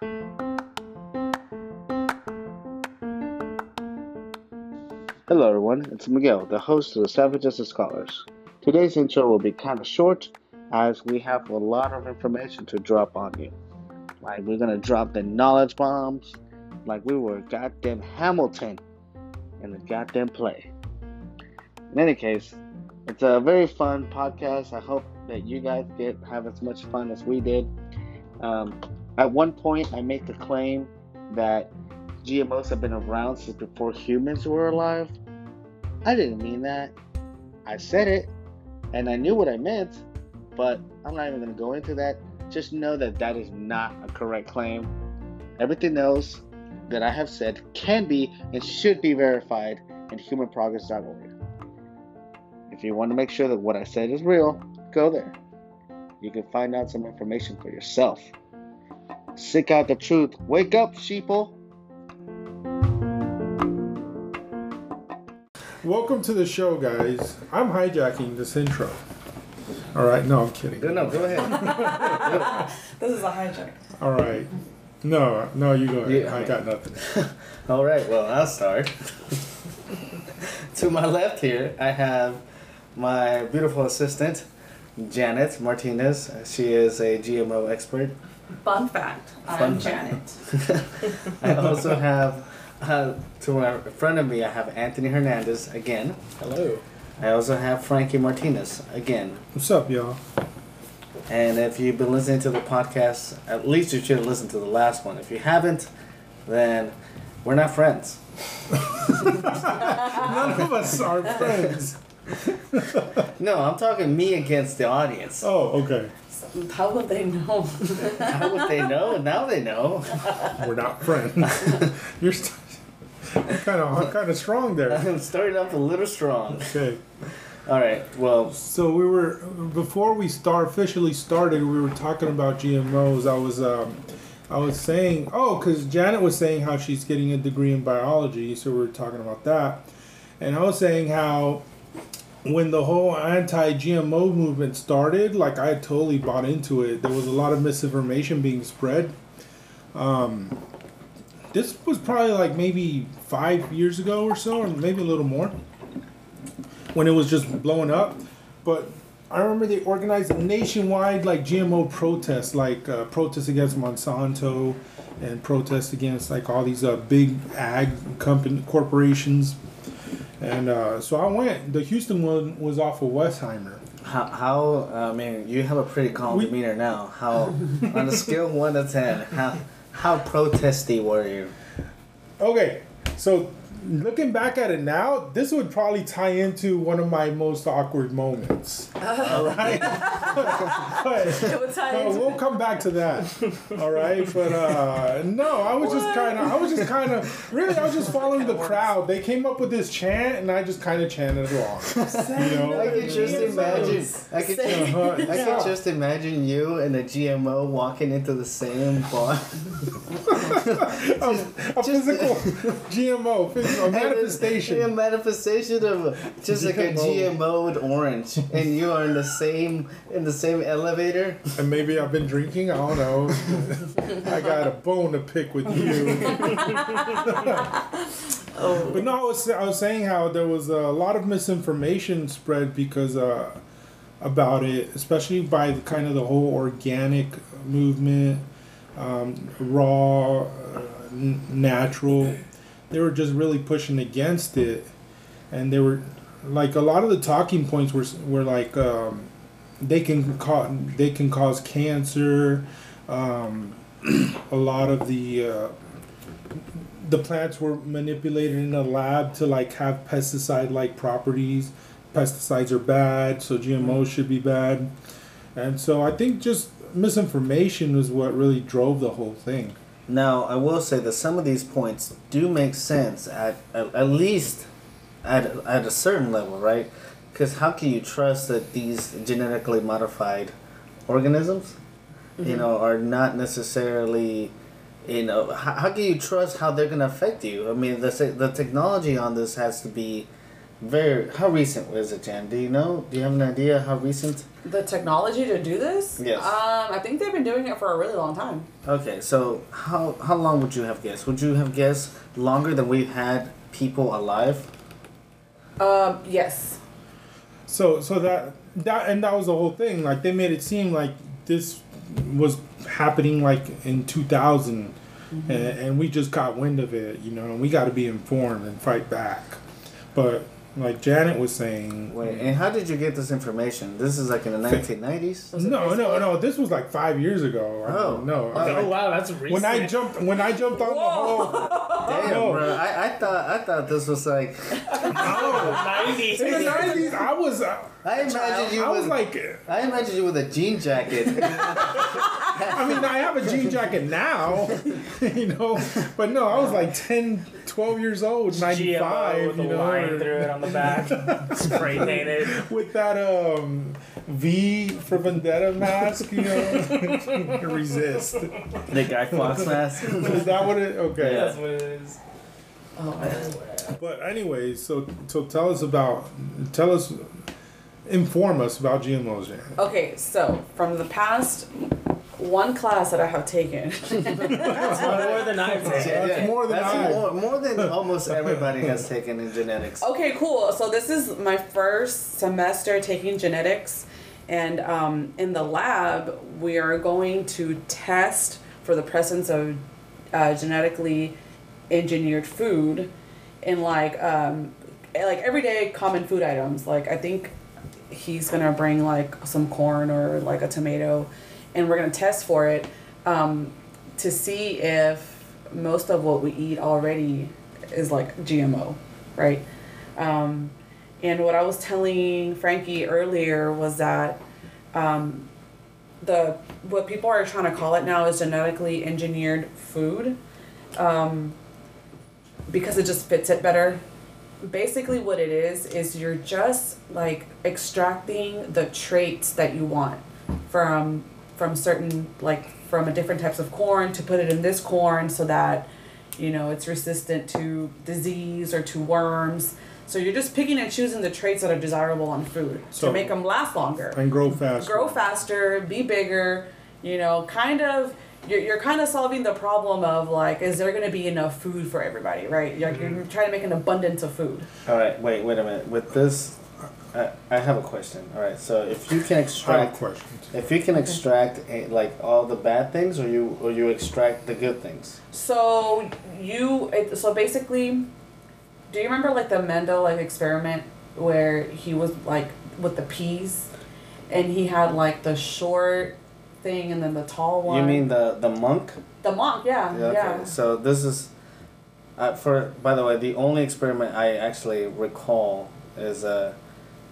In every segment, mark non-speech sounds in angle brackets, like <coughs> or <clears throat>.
Hello, everyone. It's Miguel, the host of the Savages and Scholars. Today's intro will be kind of short as we have a lot of information to drop on you. Like, we're going to drop the knowledge bombs like we were goddamn Hamilton in the goddamn play. In any case, it's a very fun podcast. I hope that you guys get have as much fun as we did. Um, at one point, I make the claim that GMOs have been around since before humans were alive. I didn't mean that. I said it, and I knew what I meant, but I'm not even going to go into that. Just know that that is not a correct claim. Everything else that I have said can be and should be verified in humanprogress.org. If you want to make sure that what I said is real, go there. You can find out some information for yourself. Seek out the truth. Wake up, sheeple. Welcome to the show, guys. I'm hijacking this intro. All right, no, I'm kidding. No, no, go ahead. <laughs> This is a hijack. All right, no, no, you go ahead. Yeah. I got nothing. <laughs> All right, well, I'll start. <laughs> to my left here, I have my beautiful assistant, Janet Martinez. She is a GMO expert. Fun fact, Fun I'm fact. Janet. <laughs> I also have, uh, to my front of me, I have Anthony Hernandez again. Hello. I also have Frankie Martinez again. What's up, y'all? And if you've been listening to the podcast, at least you should have listened to the last one. If you haven't, then we're not friends. <laughs> None of us are friends. <laughs> No, I'm talking me against the audience. Oh, okay. How would they know? How would they know? Now they know. We're not friends. <laughs> You're st- kind of kind of strong there. I'm <laughs> starting off a little strong. Okay. All right. Well, So we were before we start officially started. We were talking about GMOs. I was um, I was saying oh because Janet was saying how she's getting a degree in biology. So we were talking about that, and I was saying how when the whole anti-GMO movement started, like I totally bought into it. There was a lot of misinformation being spread. Um, this was probably like maybe five years ago or so, or maybe a little more when it was just blowing up. But I remember they organized nationwide like GMO protests, like uh, protests against Monsanto and protests against like all these uh, big ag company corporations. And uh, so I went. The Houston one was off of Westheimer. how, how I mean, you have a pretty calm We- demeanor now. How, on a scale of one to ten, how how protesty were you? Okay, so looking back at it now, this would probably tie into one of my most awkward moments. All right, <laughs> but, It would tie Uh, we'll come back to that. All right, but uh, no, I was just kind of, I was just kind of, really, I was just following the crowd. They came up with this chant, and I just kind of chanted along. You know, I can just imagine. I can just, Uh-huh. I can just imagine you and a GMO walking into the same bar. <laughs> a physical <laughs> GMO, physical <laughs> A manifestation. A manifestation of just like a <laughs> GMO. GMO'd orange, and you are in the same in the same elevator. And maybe I've been drinking. I don't know. <laughs> I got a bone to pick with you. Oh, But no, I was, I was saying how there was a lot of misinformation spread because uh, about it, especially by the, kind of the whole organic movement, um, raw, uh, n- natural. They were just really pushing against it, and they were like a lot of the talking points were were like um, they can cause they can cause cancer. Um, <clears throat> a lot of the uh, the plants were manipulated in a lab to like have pesticide like properties. Pesticides are bad, so GMOs should be bad. And so I think just misinformation was what really drove the whole thing. Now, I will say that some of these points do make sense at at, at least at at a certain level, right? Because how can you trust that these genetically modified organisms, you mm-hmm. know, are not necessarily, you know, how, how can you trust how they're gonna affect you? I mean, the the technology on this has to be very. How recent was it, Jan? Do you know? Do you have an idea how recent? The technology to do this? Yes. Um, I think they've been doing it for a really long time. Okay, so how how long would you have guessed? Would you have guessed longer than we've had people alive? Um, yes. So so that that and that was the whole thing. Like they made it seem like this was happening like in 2000, and, and we just got wind of it. You know, and we got to be informed and fight back. But like Janet was saying, Wait, and how did you get this information? This is like in the 1990s. Was no, no, no. This was like five years ago. Oh. don't know. Oh, Oh wow, that's recent. when I jumped, when I jumped on the whole, Damn, no. bro. I, I thought I thought this was like. nineties. <laughs> in the nineties, I was, uh, I imagine you I was with like, I imagine you with a jean jacket. <laughs> I mean, I have a jean jacket now, <laughs> you know, but no, I was like 10, 12 years old, GMO 95, with you a know, line or- through it on the back, spray painted. with that um V for Vendetta mask, you know, <laughs> resist. the Guy Fawkes <laughs> mask. Is that what it? Okay. That's what it is. Oh, man. But anyway, so so tell us about, tell us, inform us about GMOs, Jan. Okay, so from the past one class that I have taken, <laughs> That's more than I've taken. That's more than That's I- more, more than almost everybody has taken in genetics. Okay, cool. So this is my first semester taking genetics, and um, in the lab we are going to test for the presence of uh, genetically engineered food in like um, like everyday common food items. Like I think he's gonna bring like some corn or like a tomato, and we're gonna test for it um, to see if most of what we eat already is like GMO, right? Um, and what I was telling Frankie earlier was that um, the what people are trying to call it now is genetically engineered food, um, because it just fits it better. Basically, what it is is you're just like extracting the traits that you want from from certain like from a different types of corn to put it in this corn so that you know it's resistant to disease or to worms. So you're just picking and choosing the traits that are desirable on food So- to make them last longer. And grow fast. grow faster be bigger you know kind of you're, you're kind of solving the problem of like is there going to be enough food for everybody right? You're, you're trying to make an abundance of food. All right, wait, wait a minute. With this, I, I have a question. All right, so if you can I have extract, questions. if you can extract eh, like all the bad things, or you or you extract the good things. So you it, so basically, do you remember like the Mendel like experiment where he was like with the peas, and he had like the short thing and then the tall one. You mean the the monk? the monk? Yeah, Yeah. yeah. Okay. So this is, uh, for by the way, the only experiment I actually recall is uh,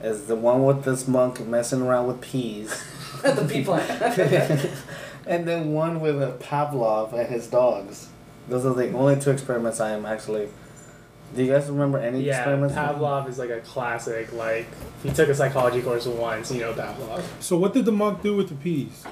is the one with this monk messing around with peas. <laughs> the pea plant. <laughs> and then one with a Pavlov and his dogs. Those are the only two experiments I am actually. Do you guys remember any Yeah, experiments? Pavlov is like a classic. Like, if you took a psychology course once, you know Pavlov. So what did the monk do with the peas?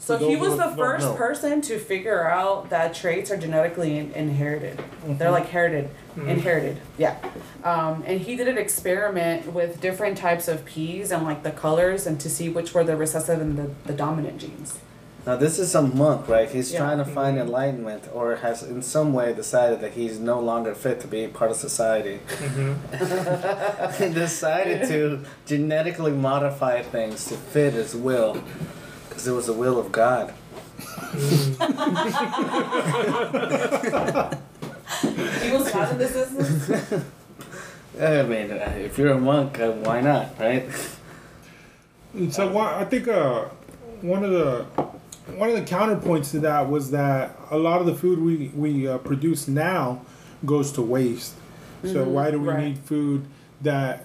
So he was the first know. person to figure out that traits are genetically in- inherited. Mm-hmm. They're like herited, Mhm. inherited. Yeah. Um, and he did an experiment with different types of peas and like the colors and to see which were the recessive and the, the dominant genes. Now this is some monk, right? He's Yeah. trying to find Mhm. enlightenment, or has in some way decided that he's no longer fit to be part of society, Mm-hmm. <laughs> decided to genetically modify things to fit his will, because it was the will of God. He was not in this business. <laughs> I mean, uh, if you're a monk, uh, why not, right? So one, I think uh, one of the one of the counterpoints to that was that a lot of the food we we uh, produce now goes to waste. So Mhm, why do we right. need food that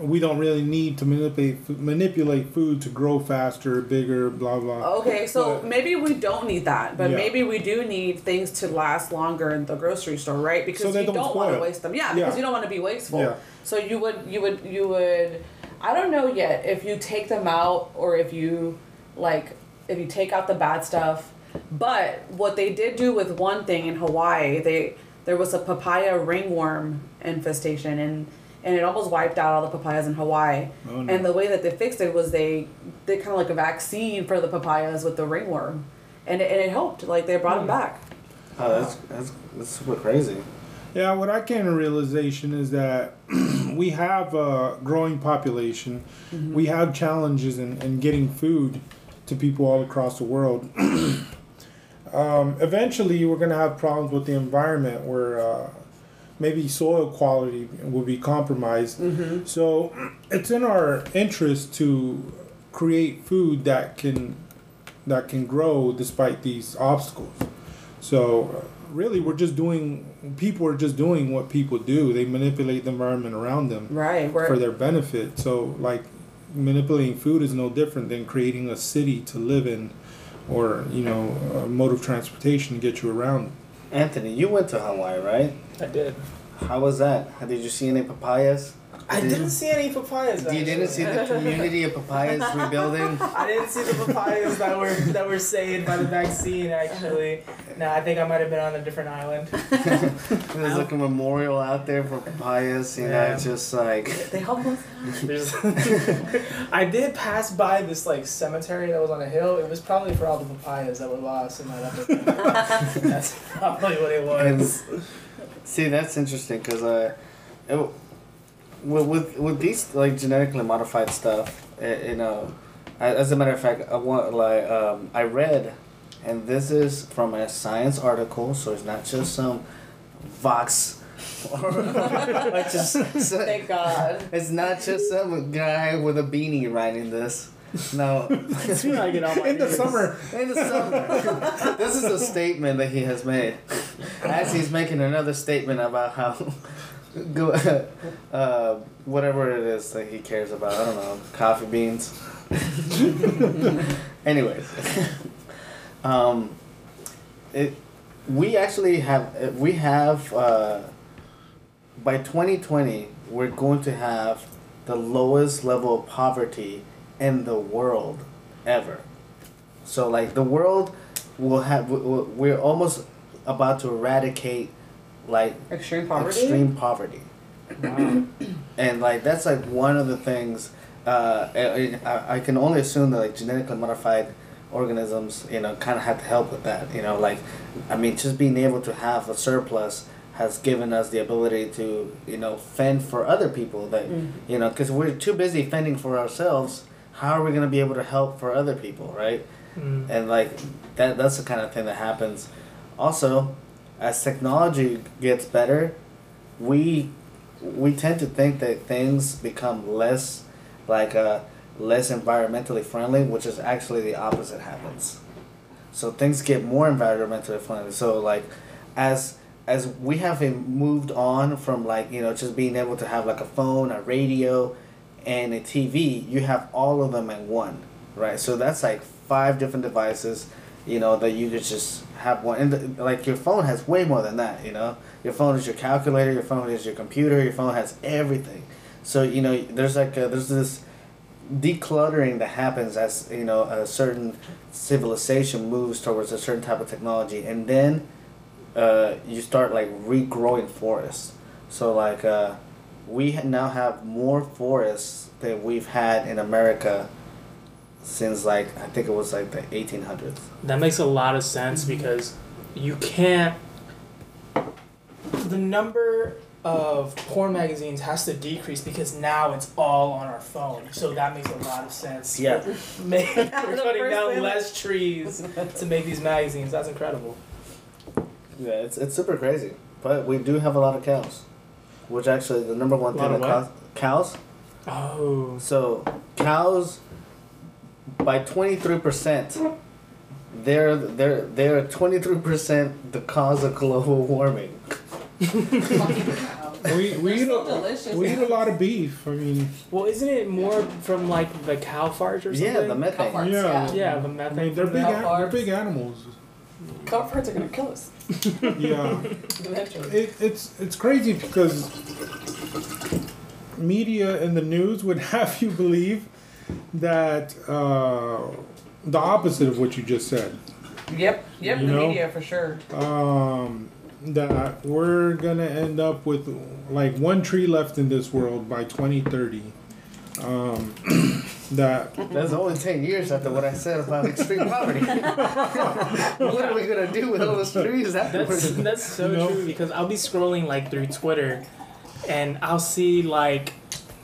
we don't really need to manipulate manipulate food to grow faster, bigger, blah blah. Okay, so But- maybe we don't need that, but Yeah. maybe we do need things to last longer in the grocery store, right? Because they you don't don't, want to waste them. Yeah, Yeah. because you don't want to be wasteful. Yeah. So you would, you would, you would. I don't know yet if you take them out or if you, like, if you take out the bad stuff. But what they did do with one thing in Hawaii, they there was a papaya ringworm infestation and and it almost wiped out all the papayas in Hawaii. Oh, no. And the way that they fixed it was they did kind of like a vaccine for the papayas with the ringworm, and it, and it helped. Like they brought them back. Oh, that's that's, that's super crazy. Yeah, what I came to realization is that <clears throat> we have a growing population. We have challenges in, in getting food to people all across the world. <clears throat> um, eventually, we're going to have problems with the environment where uh, maybe soil quality will be compromised. Mm-hmm. So it's in our interest to create food that can that can grow despite these obstacles. So really, we're just doing. People are just doing what people do. They manipulate the environment around them Right. For their benefit. So like manipulating food is no different than creating a city to live in, or you know, a mode of transportation to get you around. Anthony, you went to Hawaii, right? I did. How was that? Did you see any papayas? I Did- didn't see any papayas. You didn't see the <laughs> community of papayas rebuilding? I didn't see the papayas that were that were saved by the vaccine. Actually, no, I think I might have been on a different island. <laughs> There's like a memorial out there for papayas, you know, Yeah. it's just like they help us. <laughs> I did pass by this like cemetery that was on a hill. It was probably for all the papayas that were lost in that episode. That's probably what it and was. see that's interesting because uh, it, with, with with these like genetically modified stuff, uh, you know, as a matter of fact, I want like um, I read, and this is from a science article, so it's not just some Vox <laughs> just. Thank God. It's not just some guy with a beanie writing this. No. That's where I get all my In the news. summer, In the summer. <laughs> this is a statement that he has made. As he's making another statement about how go <laughs> uh, whatever it is that he cares about. I don't know, coffee beans. <laughs> Anyways. <laughs> um it we actually have we have uh, by 2020 we're going to have the lowest level of poverty in the world ever so like the world will have we're almost about to eradicate like Extreme poverty. extreme poverty Wow. and like that's like one of the things uh, I, I- can only assume that like genetically modified organisms you know kind of have to help with that you know like i mean just being able to have a surplus has given us the ability to you know fend for other people that you know because we're too busy fending for ourselves how are we going to be able to help for other people right Mm. and like that that's the kind of thing that happens also as technology gets better we we tend to think that things become less like uh less environmentally friendly which is actually the opposite happens. So things get more environmentally friendly. So like as as we have moved on from like you know just being able to have like a phone a radio and a tv you have all of them in one right? So that's like five different devices you know that you could just have one and the, like your phone has way more than that you know? Your phone is your calculator your phone is your computer your phone has everything. So you know there's like a, there's this decluttering that happens as you know a certain civilization moves towards a certain type of technology and then uh, you start like regrowing forests. So like uh, we now have more forests than we've had in america since like i think it was like the 1800s That makes a lot of sense because you can't. The number of porn magazines has to decrease because now it's all on our phone. So that makes a lot of sense. Yeah. <laughs> We're cutting <laughs> down less trees to make these magazines. That's incredible. yeah it's, it's super crazy but we do have a lot of cows which actually the number one thing of that cows cows Oh. So cows by twenty three percent they're they're they're twenty three percent the cause of global warming. <laughs> we we eat, a, we eat a lot of beef. I mean, Well, isn't it more from like the cow farts or something? Yeah, the methane. Farts, Yeah. Yeah, the I methane. mean they're big. the- An- they're big animals. Cow farts are gonna kill us <laughs> Yeah. eventually. It, it's it's crazy because media and the news would <laughs> have you believe that uh, the opposite of what you just said. Yep. Yep. You the know? media for sure. Um, that we're gonna end up with like one tree left in this world by 2030. Um, <clears throat> that That's only ten years after what I said about extreme poverty. <laughs> what are we gonna do with all those trees That's afterwards? that's so No. true because I'll be scrolling like through Twitter, and I'll see like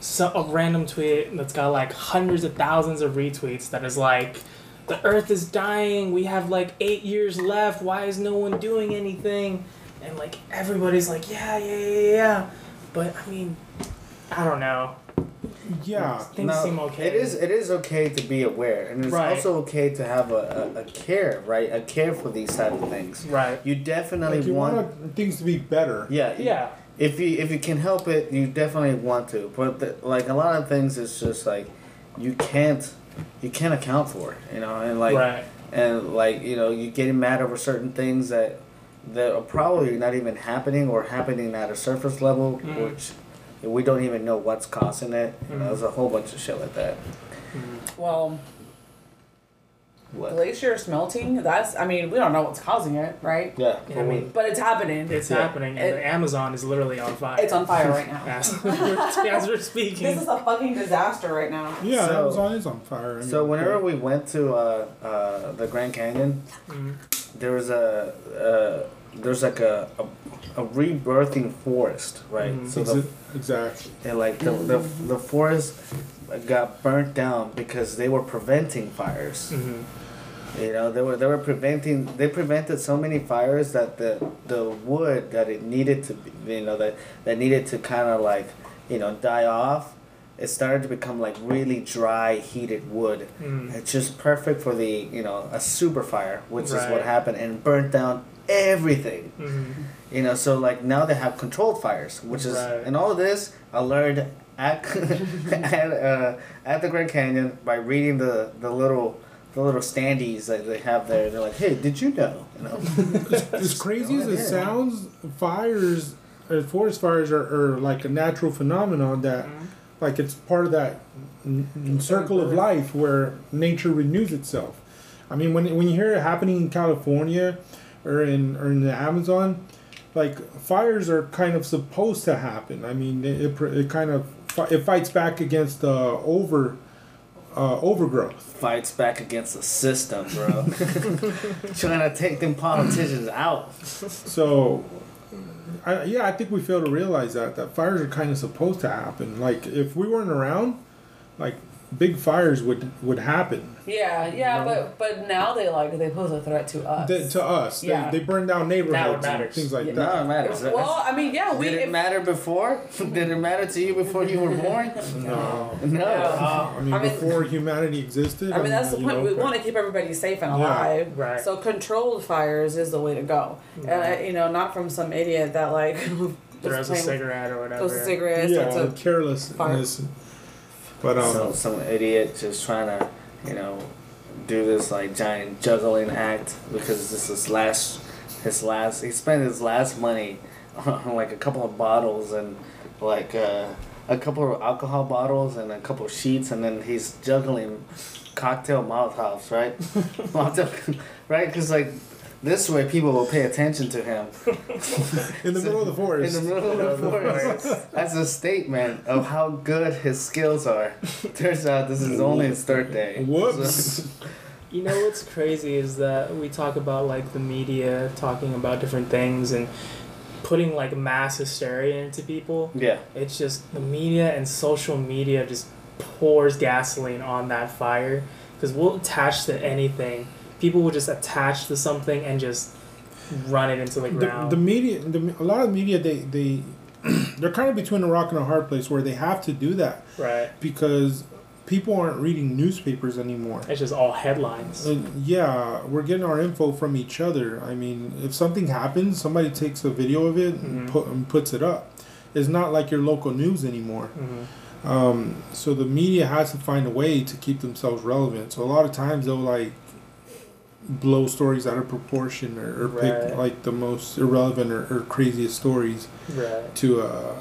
so, a random tweet that's got like hundreds of thousands of retweets that is like, "The Earth is dying. We have like eight years left. Why is no one doing anything?" And like everybody's like, "Yeah, yeah, yeah, yeah." yeah." But I mean, I don't know. yeah, Things No, seem okay. It is. It is okay to be aware, and it's Right. also okay to have a, a, a care, right? A care for these type of things. right. You definitely like you want. want things to be better. yeah. Yeah. If you if you can help it, you definitely want to. But the, like a lot of things, it's just like you can't you can't account for it, you know, and like right. and like you know you getting mad over certain things that that are probably not even happening or happening at a surface level, Mhm. which we don't even know what's causing it. You know, Mhm. there's a whole bunch of shit like that. Well, What? glaciers melting, that's, I mean, we don't know what's causing it, right? Yeah. I mean, But it's happening. it's Yeah. happening, and It- the Amazon is literally on fire. It's on fire right <laughs> now. As, <laughs> as we're speaking, This is a fucking disaster right now. Yeah, So- Amazon is on fire. I So whenever we went to uh, uh, the Grand Canyon, Mhm. there was a uh, there's like a, a a rebirthing forest, right? Mhm. So the exactly. and like the, the the forest got burnt down because they were preventing fires. Mhm. You know, they were they were preventing they prevented so many fires that the the wood that it needed to be, you know that that needed to kind of like you know die off. It started to become like really dry, heated wood. Mm. It's just perfect for the you know a super fire, which is what happened, and burnt down everything. Mhm. You know, so like now they have controlled fires, which is Right. and all of this I learned at <laughs> at, uh, at the Grand Canyon by reading the the little the little standees that they have there. They're like, hey, did you know? You know, <laughs> As crazy as it ahead. sounds, fires, uh, forest fires are, are like a natural phenomenon that, like, it's part of that n- n- circle of life where nature renews itself. I mean, when when you hear it happening in California, or in or in the Amazon, like fires are kind of supposed to happen. I mean, it it, it kind of it fights back against the over uh, overgrowth. fights back against the system, bro. <laughs> Trying to take them politicians out. So, I, yeah, I think we fail to realize that that fires are kind of supposed to happen. Like if we weren't around, like big fires would would happen Yeah, yeah, No. but but now they like they pose a threat to us. Th- to us. Yeah. They, they burn down neighborhoods and things like Yeah. that. No, it matters. well, I mean, yeah, we Did it if- matter before? <laughs> Did it matter to you before you were <laughs> born? No. No. Yeah. I mean, I mean- before humanity existed. I mean, that's the point. know, We but- want to keep everybody safe and Yeah, alive. right. So controlled fires is the way to go. Uh, you know, not from some idiot that like <laughs> Throws a cigarette or whatever. throws a cigarette. yeah, starts a- carelessness. But um, some some idiot just trying to, you know, do this like giant juggling act because this is last his last he spent his last money <laughs> on like a couple of bottles and like uh, a couple of alcohol bottles and a couple of sheets and then he's juggling cocktail Molotovs, right? Molotov, right? <laughs> Because <laughs> like this way people will pay attention to him <laughs> in the middle of the forest. in the middle of the forest. That's a statement of how good his skills are. Turns out this is only his third day. Whoops. You know what's crazy is that we talk about like the media talking about different things and putting like mass hysteria into people. Yeah. It's just the media and social media just pours gasoline on that fire because we'll attach to anything. People will just attach to something and just run it into the the, ground. the media, the, a lot of media, they they <clears throat> they're kind of between a rock and a hard place where they have to do that right. because people aren't reading newspapers anymore. It's just all headlines. Uh, yeah, we're getting our info from each other. I mean, if something happens, somebody takes a video of it and, Mhm. put, and puts it up. It's not like your local news anymore. hmm Um, so the media has to find a way to keep themselves relevant. So a lot of times they'll like blow stories out of proportion or, or pick like the most irrelevant or, or craziest stories Right. to uh,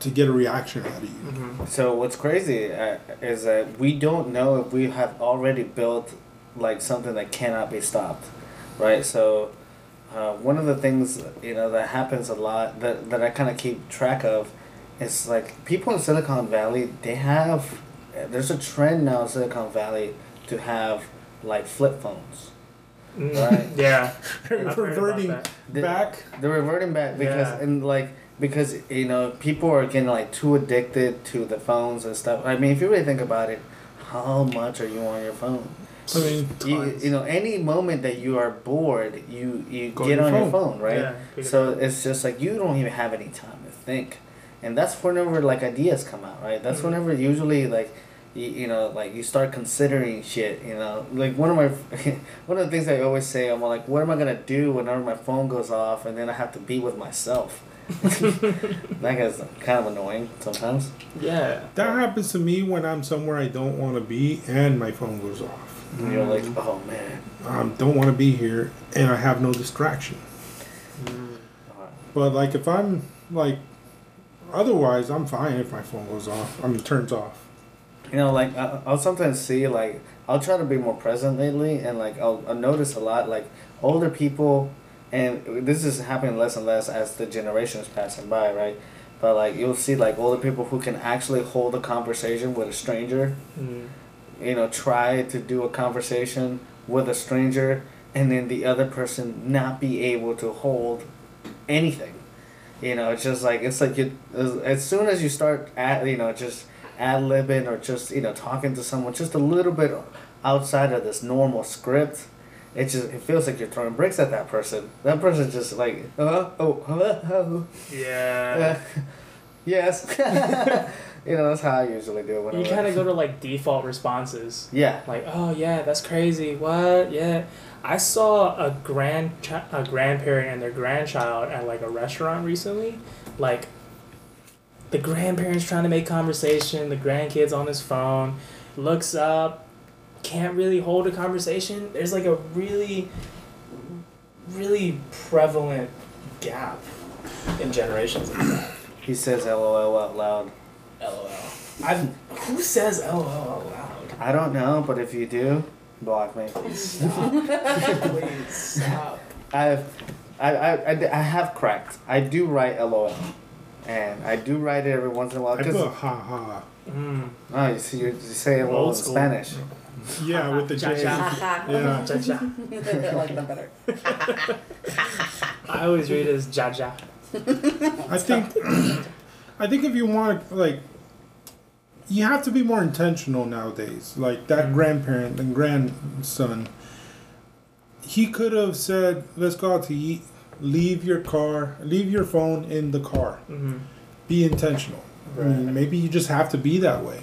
to get a reaction out of you. hmm So what's crazy uh, is that we don't know if we have already built like something that cannot be stopped, right? So uh, one of the things you know that happens a lot that that I kind of keep track of is like people in Silicon Valley they have there's a trend now in Silicon Valley to have like flip phones. Mm, Right. <laughs> Yeah. <laughs> I've heard about Reverting that. The- back. They're reverting back because Yeah. and like because you know people are getting like too addicted to the phones and stuff. I mean, if you really think about it, how much are you on your phone? I mean, You, Tons. you know, any moment that you are bored, you you Go get on on your your phone, right? Yeah, so it's just like you don't even have any time to think, and that's whenever like ideas come out, right? That's Mhm. whenever usually like. You, you know, like you start considering shit. You know, like one of my, <laughs> one of the things I always say, I'm like, what am I gonna do whenever my phone goes off, and then I have to be with myself. <laughs> that guy's kind of annoying sometimes. Yeah. that happens to me when I'm somewhere I don't want to be and my phone goes off. And you're like, oh man. I don't want to be here and I have no distraction. Mm. But like if I'm like, otherwise I'm fine if my phone goes off. I mean turns off. You know, like I, I'll sometimes see like I'll try to be more present lately, and like I'll, I'll notice a lot like older people, and this is happening less and less as the generations passing by, right? But like you'll see like older people who can actually hold a conversation with a stranger. Mm. You know, try to do a conversation with a stranger, and then the other person not be able to hold anything. You know, it's just like it's like you as, as soon as you start at you know just ad libbing or just you know talking to someone just a little bit outside of this normal script, it just it feels like you're throwing bricks at that person. That person's just like oh oh oh, Yeah. uh, <laughs> yes, <laughs> you know that's how I usually do it. You kind of go to like default responses. yeah Like, oh yeah, that's crazy. What? Yeah. I saw a grand a grandparent and their grandchild at like a restaurant recently. Like the grandparents trying to make conversation, the grandkids on his phone, looks up, can't really hold a conversation. There's like a really really prevalent gap in generations <coughs> he says LOL out loud. LOL. I've, who says LOL out loud? I don't know, but if you do, block me. Stop. Please stop. I've, I, I, I, I have cracked. I do write LOL, and I do write it every once in a while. I Cause put ha ha. Mm. oh, you see, you, you say LOL Old in school. Spanish. Yeah, with the <laughs> Cha J. cha. Yeah. Ja ja. I like them better. I always read it as ja ja. I think I think if you want like you have to be more intentional nowadays. Like that grandparent and grandson he could have said, Let's go out to eat, leave your car leave your phone in the car. Mm-hmm. Be intentional. I mean, maybe you just have to be that way.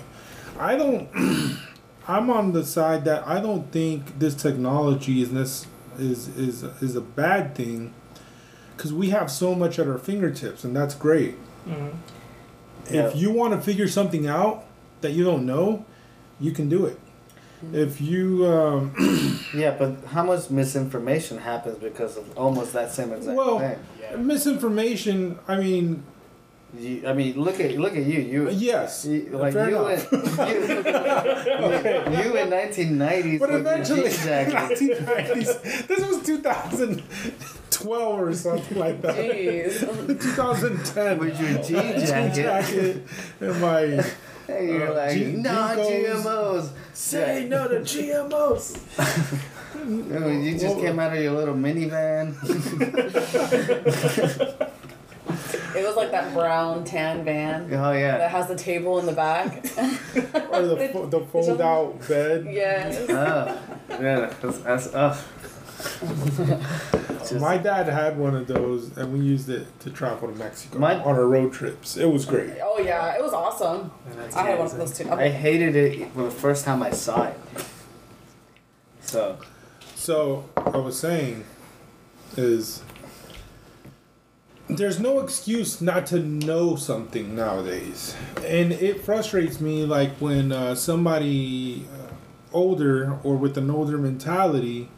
I don't <clears throat> I'm on the side that I don't think this technology is this is is is a bad thing because we have so much at our fingertips and that's great. Mm-hmm. Yeah. If you want to figure something out that you don't know, you can do it. If you um, <clears throat> Yeah, but how much misinformation happens because of almost that same exact Well, thing? misinformation, I mean, You, I mean, look at look at you. You, yes, you like fair you, enough. in, <laughs> you, you in 1990s but eventually, jean 1990s, this was 2012 or something like that. Jeez. 2010 With your jean jean jacket. jacket and my <laughs> Hey, you're Uh, like, G- non GMOs. Say no to GMOs. <laughs> You just Well- came out of your little minivan. It was like that brown tan van Oh, yeah. that has the table in the back. or the <laughs> fo- the fold out bed. yes. Oh, yeah. That's, that's, oh. Just- <laughs> My dad had one of those, and we used it to travel to Mexico My- on our road trips. It was great. Oh yeah, it was awesome. I had one of those too. I hated it the first time I saw it. So, So I was saying is there's no excuse not to know something nowadays, and it frustrates me like when uh, somebody uh, older or with an older mentality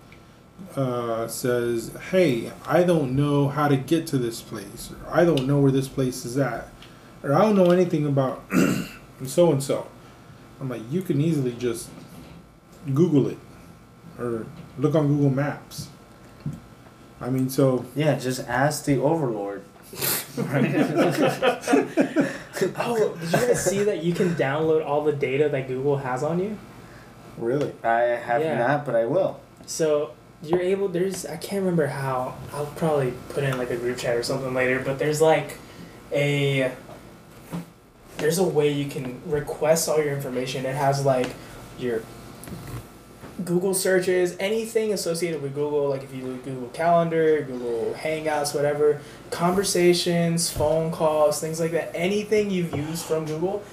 uh, says, "Hey, I don't know how to get to this place, or I don't know where this place is at, or I don't know anything about so and so." I'm like, you can easily just Google it or look on Google Maps. I mean, so Yeah, just ask the overlord. <laughs> Oh, did you guys see that you can download all the data that Google has on you? really, I have Yeah. not, but I will. So you're able. There's I can't remember how. I'll probably put in like a group chat or something later. But there's like a there's a way you can request all your information. It has like your Google searches, anything associated with Google, like if you do Google Calendar, Google Hangouts, whatever, conversations, phone calls, things like that. Anything you've used from Google,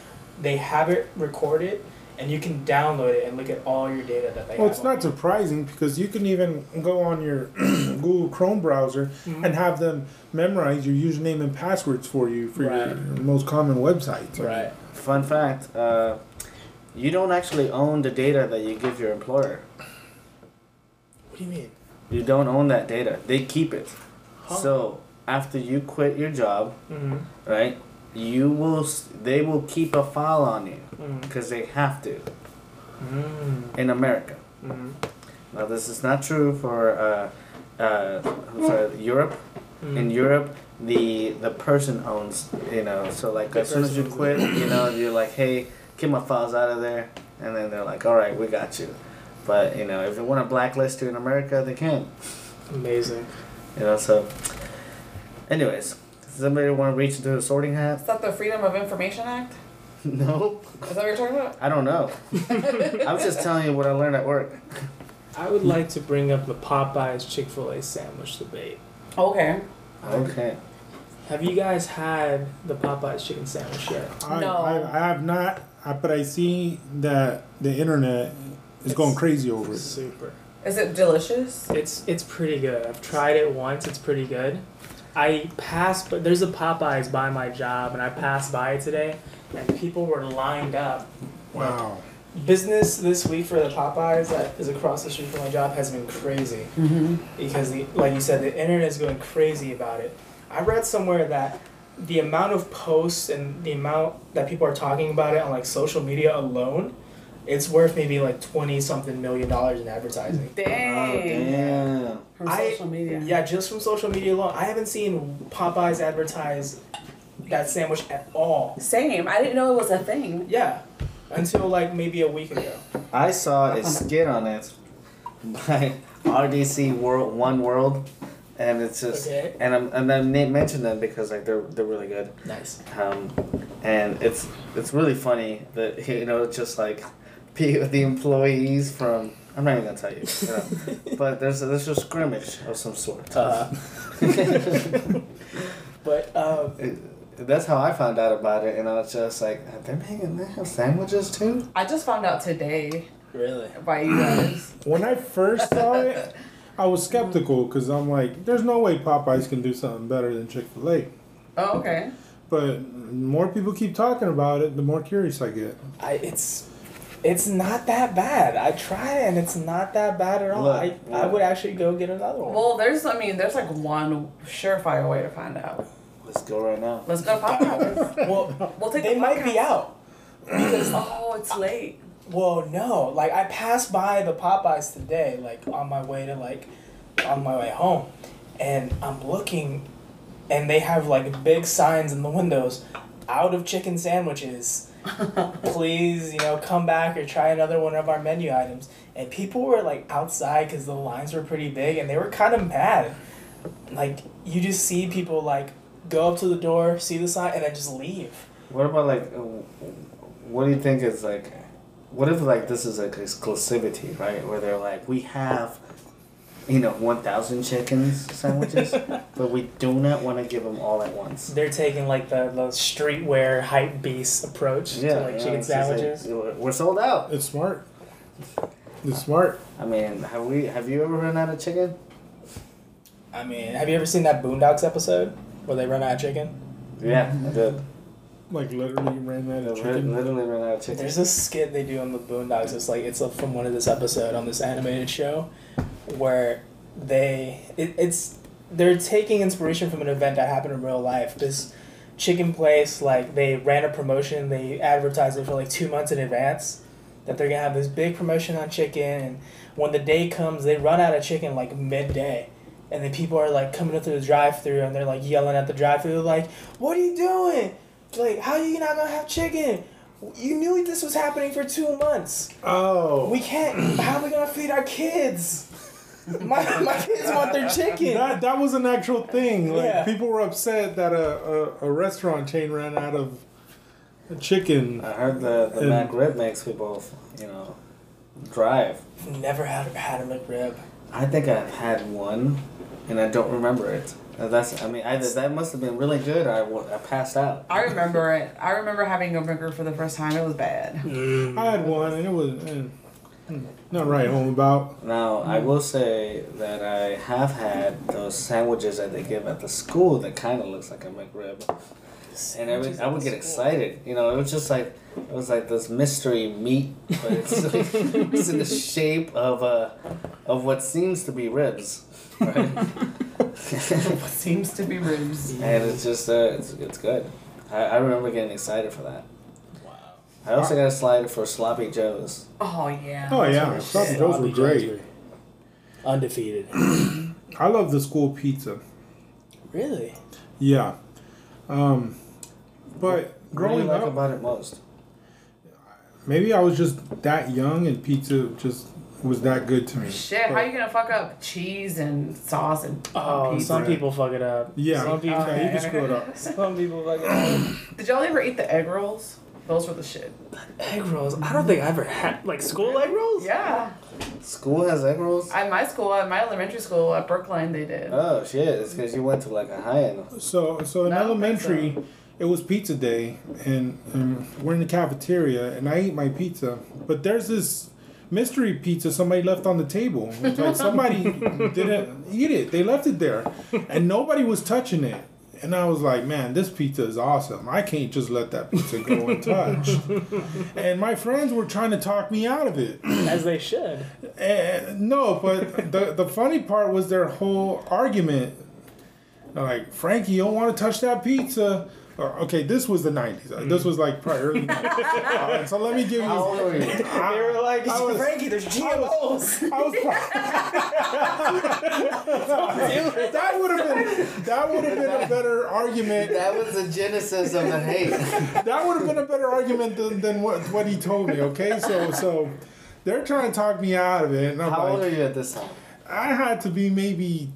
they have it recorded, and you can download it and look at all your data that they well, have. Well, it's not surprising because you can even go on your <clears throat> Google Chrome browser Mhm. and have them memorize your username and passwords for you for Right. your most common websites. Right. Fun fact: uh, you don't actually own the data that you give your employer. What do you mean? You don't own that data. They keep it. Huh. So after you quit your job, Mm-hmm. right? You will. They will keep a file on you Mm-hmm. because they have to Mm-hmm. in America. Mm-hmm. Now this is not true for uh, uh, for Europe. In Europe, the the person owns. You know, so like The as soon as you quit, you know, you're like, hey, get my files out of there, and then they're like, all right, we got you. But you know, if they want to blacklist you in America, they can. Amazing. You know, so. Anyways, does anybody want to reach into the sorting hat? Is that the Freedom of Information Act? <laughs> no, Is that what you're talking about? I don't know. <laughs> I was just telling you what I learned at work. I would like to bring up the Popeyes Chick Fil A sandwich debate. Okay. Okay. Have you guys had the Popeyes chicken sandwich yet? I, No. I, I have not, I, but I see that the internet is going crazy over it. Super. Is it delicious? It's it's pretty good. I've tried it once. It's pretty good. I passed, but there's a Popeyes by my job, and I passed by it today, and people were lined up. Wow. Business this week for the Popeyes that is across the street from my job has been crazy. Mm-hmm. because the like you said the internet is going crazy about it i read somewhere that the amount of posts and the amount that people are talking about it on like social media alone it's worth maybe like 20 something million dollars in advertising Oh, damn. From I- social media. yeah just from social media alone i haven't seen popeyes advertise that sandwich at all Same. I didn't know it was a thing. yeah until like maybe a week ago I saw a skit on it by RDC World One World, and it's just Okay. and I'm and I na- mentioned them because like they're they're really good. nice Um, and it's it's really funny that <laughs> you know it's just like pe- the employees from I'm not even gonna tell you, you know, <laughs> but there's a, there's a scrimmage of some sort. uh, <laughs> but um, It- that's how I found out about it, and I was just like, they're making they have sandwiches too. I just found out today really by you guys. <clears throat> When I first saw it, I was skeptical because I'm like, there's no way Popeyes can do something better than Chick fil A. Oh, okay. But more people keep talking about it, the more curious I get. I it's it's not that bad. I tried it and it's not that bad at all. Look, I, I would actually go get another one. Well, there's, I mean, there's like one surefire way to find out. Let's go right now. Let's go to Popeyes. <laughs> well, We'll take they the might be out. Because Oh, it's late. well, no, like I passed by the Popeyes today, like on my way to like on my way home, and I'm looking, and they have like big signs in the windows, out of chicken sandwiches. Please, you know, come back or try another one of our menu items. And people were like outside because the lines were pretty big, and they were kind of mad. Like you just see people like go up to the door, see the sign, and then just leave. What about like, uh, what do you think is like, what if like this is like exclusivity, right? Where they're like, we have, you know, one thousand chickens sandwiches, <laughs> but we do not want to give them all at once. They're taking like the, the streetwear hype beast approach Yeah, to like yeah, chicken it's just like, sandwiches. we're sold out. It's smart. It's smart. I mean, have we? Have you ever run out of chicken? I mean, have you ever seen that Boondocks episode where they run out of chicken? Yeah, I mm-hmm. did. Like literally ran out of chicken. literally ran out of chicken. There's this skit they do on the Boondocks. It's like it's from one of this episode on this animated show, where they it, it's they're taking inspiration from an event that happened in real life. This chicken place like they ran a promotion. They advertised it for like two months in advance that they're gonna have this big promotion on chicken, and when the day comes, they run out of chicken like midday, and then people are like coming up to the drive-through and they're like yelling at the drive-through like, "What are you doing? Like, how are you not gonna have chicken? You knew this was happening for two months. Oh, We can't. How are we gonna feed our kids? <laughs> My, my kids want their chicken. that that was an actual thing. Like Yeah. people were upset that a, a, a restaurant chain ran out of chicken. I heard the the And- Mac rib makes people, you know, drive. Never had had a McRib. I think I've had one, and I don't remember it. Uh, That's I mean either that must have been really good I, I passed out. I remember it. I remember having a burger for the first time. It was bad. I had one and it was not right home about. Now I will say that I have had those sandwiches that they give at the school that kind of looks like a McRib, and I would, I would get excited. You know, it was just like it was like this mystery meat, but it's, <laughs> like, it's in the shape of uh, of what seems to be ribs, right? <laughs> What seems to be ribs. and it's just uh, it's it's good. I, I remember getting excited for that. Wow. I also got a slider for sloppy joes. Oh yeah. Oh yeah, sloppy joes were great. Undefeated. <clears throat> I love the school pizza. Really? Yeah, um, but What do you growing like up, about it most? maybe I was just that young and pizza just was that good to me. Shit, how you gonna fuck up cheese and sauce and Oh, pizza? some people fuck it up. Yeah, Some people. yeah, you can screw it up. Some people fuck it up. Did y'all ever eat the egg rolls? Those were the shit. egg rolls. I don't think I ever had like school egg rolls. Yeah. School has egg rolls. At my school, at my elementary school at Brookline, they did. Oh shit! It's because you went to like a high end. So, so in No, I don't elementary, it was pizza day, and, and we're in the cafeteria, and I ate my pizza. But there's this mystery pizza somebody left on the table. It's like somebody <laughs> didn't eat it; they left it there, and nobody was touching it. And I was like, man, this pizza is awesome. I can't just let that pizza go untouched. <laughs> and my friends were trying to talk me out of it. <clears throat> As they should. And, no, but the the funny part was their whole argument. They're Like Frankie, you don't want to touch that pizza. Or, okay, this was the '90s. Uh, This was like probably early. 90s. <laughs> Uh, so let me give you. How old were you? I, They were like, I was- Frankie, there's GMOs. I was. <laughs> that would have been. That would have been a better argument. That was the genesis of the hate. <laughs> That would have been a better argument than, than what what he told me. Okay, so so. They're trying to talk me out of it, and I'm How like, old are you at this time? I had to be maybe.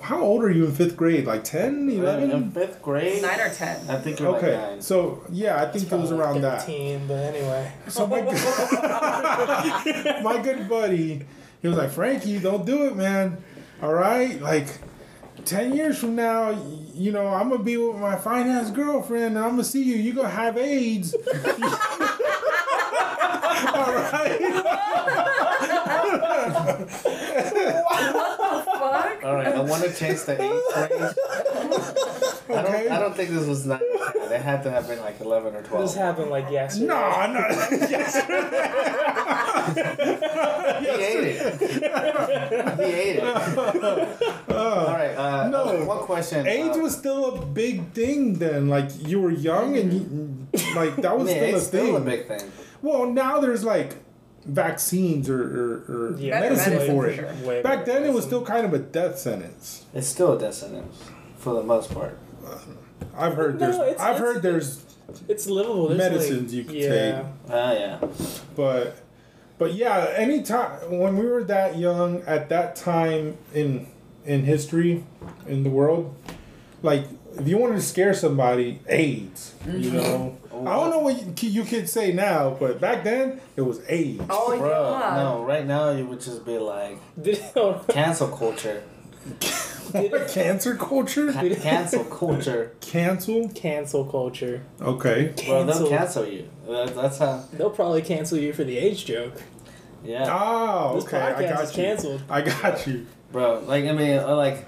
How old are you in fifth grade? Like 10, In 11? fifth grade. Nine or ten. I think you're Okay, like nine. so yeah, I think it was around that. 13, but anyway. So my good, <laughs> my good buddy, he was like, Frankie, don't do it, man. All right, like. 10 years from now, you know, I'm gonna be with my fine ass girlfriend and I'm gonna see you. You're gonna have AIDS. <laughs> All right. <laughs> Fuck. All right, I want to change the age range. I don't. Okay. I don't think this was nine. or 10. They had to have been like eleven or twelve. This happened like yesterday. No, no. <laughs> yes. He ate it. he ate it. All right. Uh, <laughs> no. uh, one question. AIDS uh, was still a big thing then. Like you were young and you, like that was mean, still a it's thing. still a big thing. Well, now there's like vaccines or, or, or Yeah, medicine medicine for for it. sure. Way Back better then, it was still kind of a death sentence. It's still a death sentence for the most part. I've heard No, there's. it's- I've it's- heard there's, It's livable. There's Medicines like, you can yeah. Ah, yeah. but, but yeah. Anytime when we were that young at that time in in history in the world, like if you wanted to scare somebody, AIDS. You know. I don't know what you, ki- you could say now, but back then it was AIDS. Oh Bro, yeah. no. Right now, you would just be like <laughs> Did, cancel culture. Cancer culture? Ca- cancel culture. Cancel? cancel culture. Okay. Bro, they'll Cancel. cancel you. That- That's how. They'll probably cancel you for the AIDS joke. Yeah. Oh, This okay. I got you. canceled. I got you. Bro, like I mean, uh, like.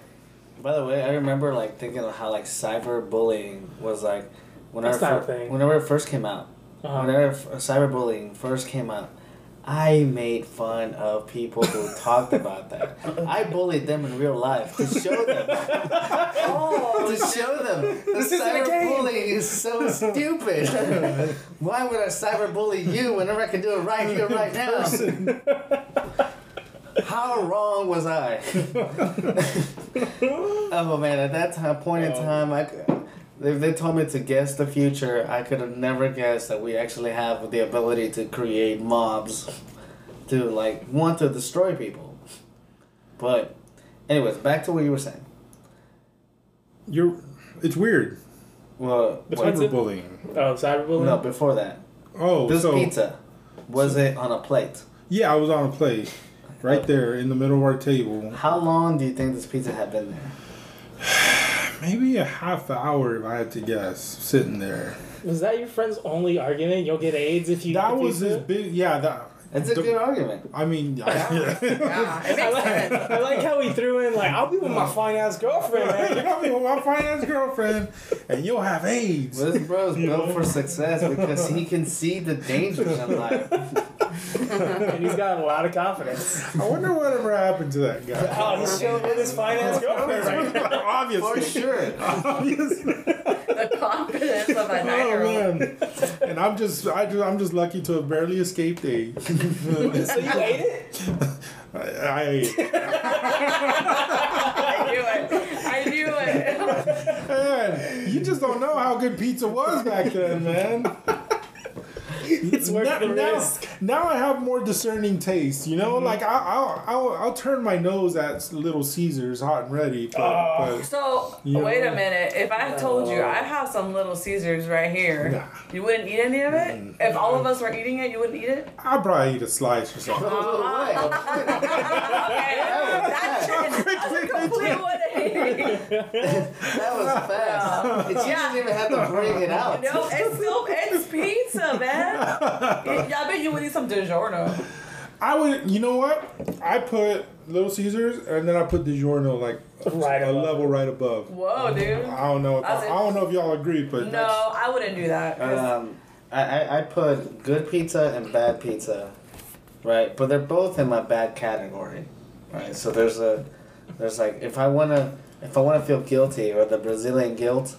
By the way, I remember like thinking of how like cyberbullying was like, whenever That's not a fir- thing. whenever it first came out. Uh-huh. Whenever f- cyberbullying first came out, I made fun of people who talked about that. I bullied them in real life to show them, <laughs> <laughs> Oh, to show them This game. cyberbullying is so stupid. <laughs> Why would I cyberbully you whenever I can do it right here, right now? How wrong was I? <laughs> oh man, at that time, point in oh. time, I. c- If they told me to guess the future, I could have never guessed that we actually have the ability to create mobs to like want to destroy people. But, anyways, back to what you were saying. You're. It's weird. Well, The what- What's it? Cyberbullying. Oh, cyberbullying. no, before that, Oh, this so pizza was it on a plate? yeah, I was on a plate, right there in the middle of our table. How long do you think this pizza had been there? <sighs> Maybe a half hour, if I had to guess, sitting there. Was that your friend's only argument? You'll get AIDS if you. That was his big. Yeah, that. It's a the- good argument. I mean, <laughs> Yeah, it <laughs> I like. I like how he threw in like I'll be with my fine ass girlfriend, man. <laughs> I'll be with my finance girlfriend, and you'll have AIDS. This bro's You built know? for success because he can see the dangers in life. <laughs> and he's got a lot of confidence. I wonder whatever happened to that guy. Oh, he's chilling with his finance ass girlfriend right now. <laughs> For sure. Obviously. The confidence of a Oh nine-year-old. man. And I'm just, I just, I'm just lucky to have barely escaped AIDS. <laughs> So you ate it? I, I I knew it. I knew it. man, you just don't know how good pizza was back then, man. <laughs> It's worth now, the now, risk. now I have more discerning taste. You know, mm-hmm. like I, I'll, I'll, I'll turn my nose at Little Caesars, hot and ready. But, Oh. but So You wait know? a minute. If I told you I have some Little Caesars right here, Nah. you wouldn't eat any of it. Mm-hmm. If all of us were eating it, you wouldn't eat it. I'd probably eat a slice or oh, something. <laughs> Okay, that's a complete 180. That was <laughs> fast. And she didn't even have to bring it out. No, it's still it's pizza, man. Yeah, <laughs> I bet you would eat some DiGiorno. I would, you know what? I put Little Caesars and then I put DiGiorno like Right a above. level right above. Whoa, dude. I don't know. If I, I don't know if y'all agree, but No, I wouldn't do that. Um, I, I, I put good pizza and bad pizza, right? But they're both in my bad category, right? So there's a, there's like if I wanna, if I wanna feel guilty or the Brazilian guilt,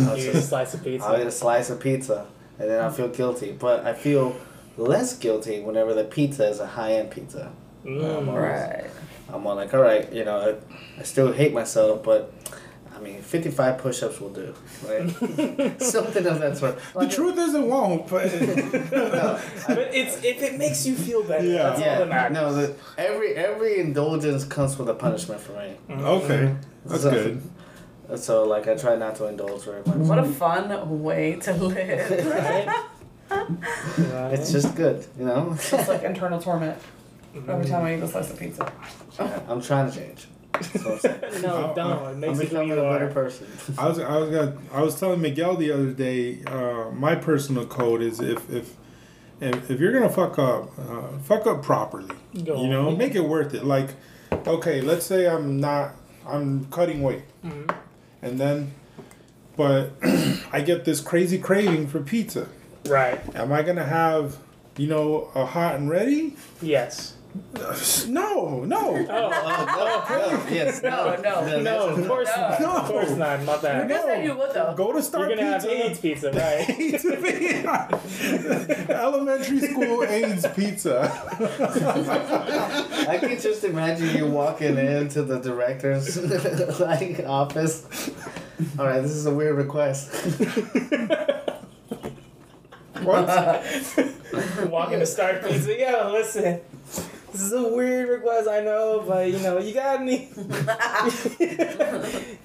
I'll You eat a slice of I'll eat pizza. a slice of pizza and then I'll feel guilty. But I feel less guilty whenever the pizza is a high end pizza. Mm. right. I'm all like, all right, you know, I, I still hate myself, but I mean, 55 push-ups will do, right? <laughs> <laughs> Something of that sort. the truth is it won't. But <laughs> No, But it's if it makes you feel better, Yeah. that's all that matters. no, the, every every indulgence comes with a punishment for me. Mm-hmm. okay, that's So- good. So like, I try not to indulge very much. What a mm-hmm. fun way to live. Right? Right. It's just good, you know. It's like internal torment every time I eat a slice of pizza. I'm trying to change. That's <laughs> I'm saying. no, don't. It I'm makes you who becoming you a better are. person. <laughs> I was I was gonna, I was telling Miguel the other day. Uh, my personal code is if if if, if you're gonna fuck up, uh, fuck up properly. Go You know, on. make it worth it. Like, okay, let's say I'm not, I'm cutting weight, Mhm. and then, but <clears throat> I get this crazy craving for pizza. Right. Am I gonna have, you know, a hot and ready? Yes. No, no. <laughs> Oh, Oh, no, oh, no, <laughs> oh, oh, yes, No, no, no, of course No. not. No. Of course not. Not You that. just said you would though. Go to Star You're gonna Pizza. have AIDS pizza, <laughs> right? Elementary school AIDS pizza. I can just imagine you walking into the director's like office. All right, this is a weird request. What? Walking to Star Pizza. Yo, listen. This is a weird request, I know, but you know, you got any? <laughs> you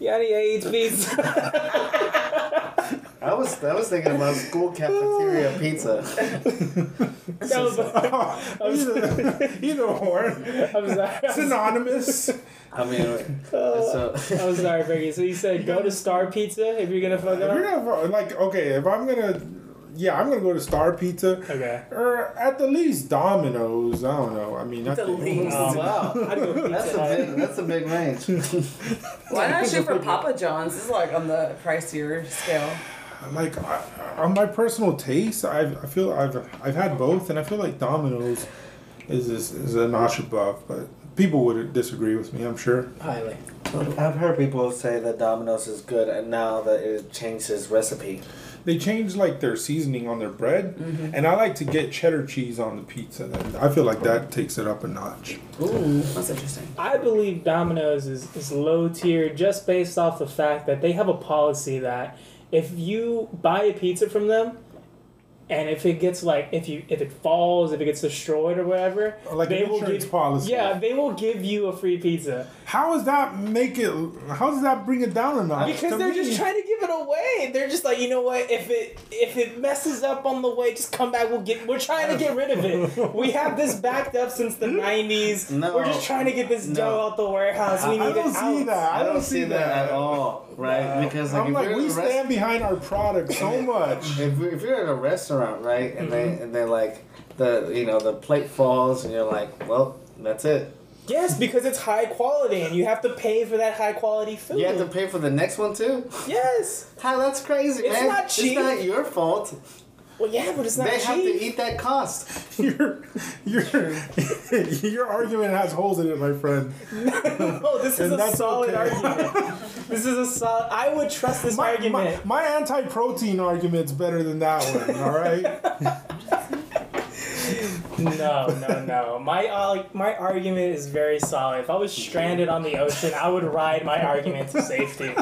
got any AIDS pizza? <laughs> I was I was thinking about school cafeteria pizza. No, but- either, either or. I'm sorry. It's anonymous. I mean, Oh, so I'm sorry, Frankie. So you said go to Star Pizza if you're gonna fuck If you're gonna like, okay, if I'm gonna, yeah, I'm gonna go to Star Pizza Okay. or at the least Domino's. I don't know. I mean, that's The least. oh, wow, that's a big that's a big range. <laughs> Why not shoot for Papa John's? This is like on the pricier scale. <sighs> like I, on my personal taste. I I feel I've I've had both, and I feel like Domino's is is, is a notch above. But people would disagree with me. I'm sure. Highly. I've heard people say that Domino's is good, and now that it changed its recipe. They change like their seasoning on their bread, Mm-hmm. and I like to get cheddar cheese on the pizza. And I feel like that takes it up a notch. Ooh, that's interesting. I believe Domino's is, is low tier just based off the fact that they have a policy that if you buy a pizza from them and if it gets like if you if it falls, if it gets destroyed or whatever, Like they an will insurance give policy. Yeah, they will give you a free pizza. How does that make it? How does that bring it down a notch? Because To they're me- just trying to give it away. They're just like, you know what? If it if it messes up on the way, just come back. We'll get. We're trying to get rid of it. <laughs> We have this backed up since the nineties. No. We're just trying to get this No. dough out the warehouse. We I need don't it see out. that. I don't see that at all, right? Because like I'm if like, we in a rest- stand behind our product so <laughs> much. if, if you're at a restaurant, right, and Mm-hmm. they and they like the you know the plate falls and you're like, well, that's it. Yes, because it's high quality, and you have to pay for that high quality food. You have to pay for the next one too. yes. How that's crazy, It's man. not cheap. It's not your fault. Well, yeah, but it's not they cheap. have to eat that cost. <laughs> your, your, <laughs> your argument has holes in it, my friend. <laughs> no, this is And a that's solid okay. argument. this is a solid. I would trust this My, my, argument. my anti-protein argument's better than that one. All right. No, no, no. My uh, my argument is very solid. If I was stranded on the ocean, I would ride my argument to safety.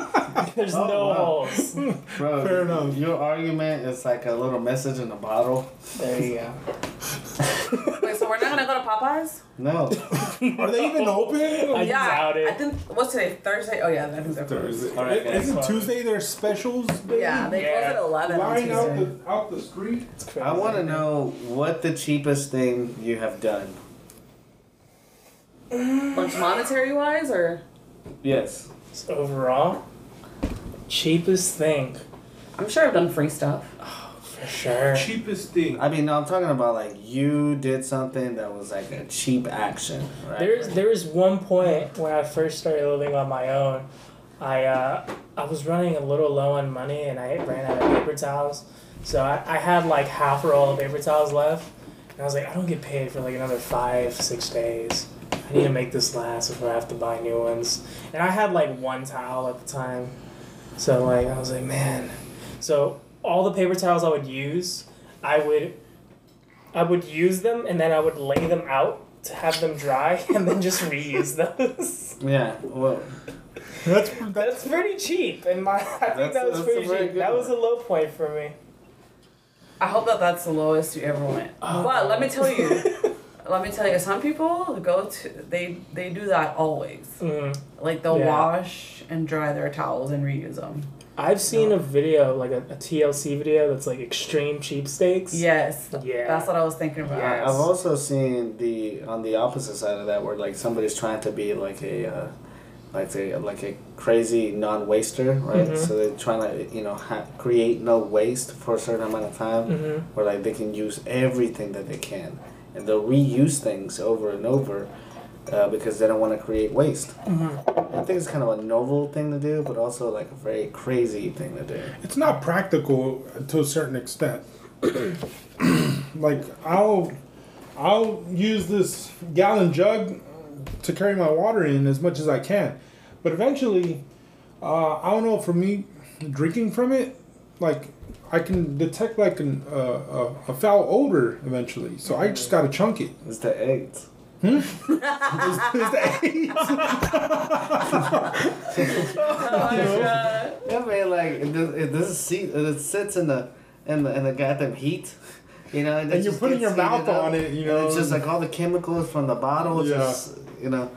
There's Oh, no wow. holes. Bro, Fair enough. Your argument is like a little message in a bottle. There you go. Wait, so we're not gonna go to Popeyes? No. <laughs> Are they even open? I yeah, doubt it. I think what's today? Thursday. Oh yeah, I think they're. Thursday. All right, guys. Isn't Tuesday their specials? Baby? Yeah, they Yeah. close at eleven on Line out the out the street. I want to know what the cheapest thing you have done. Like monetary wise, or Yes. It's overall cheapest thing I'm sure I've done free stuff. for sure. Cheapest thing. I mean, no, I'm talking about like you did something that was like a cheap action, right? There's there was one point when I first started living on my own. I uh, I was running a little low on money and I ran out of paper towels. So I, I had like half a roll of paper towels left. And I was like, I don't get paid for like another five, six days. I need to make this last before I have to buy new ones. And I had like one towel at the time. So like I was like, man. So all the paper towels I would use, I would I would use them and then I would lay them out to have them dry <laughs> and then just reuse those. yeah. Well, That's That's that's pretty cheap, and my I think That's- that was pretty cheap. That one. was a low point for me. I hope that that's the lowest you ever went. Oh. But let me tell you, <laughs> let me tell you, some people go to they they do that always. Mm. Like they'll Yeah. wash and dry their towels and reuse them. I've seen a video, like a, a TLC video, that's like extreme cheapskates. Yes, Yeah. that's what I was thinking about. Yeah. I've also seen the on the opposite side of that where like somebody's trying to be like a uh, like a like a crazy non-waster, right? Mhm. So they're trying to you know ha- create no waste for a certain amount of time, Mhm. where like they can use everything that they can, and they'll reuse things over and over. Uh, because they don't want to create waste. I think it's kind of a novel thing to do, but also like a very crazy thing to do. it's not practical to a certain extent. <clears throat> like I'll I'll use this gallon jug to carry my water in as much as I can, but eventually, uh, I don't know. For me, drinking from it, like I can detect like an, uh, a, a foul odor eventually. So I just gotta chunk it. It's the AIDS. Is, is the AIDS? Oh my god. Yeah, man. Like it, does- it does seat. It sits in the in the in the goddamn heat. You know, and, And you're putting your mouth on it, you and know. it's just like all the chemicals from the bottle. Yeah. just you know.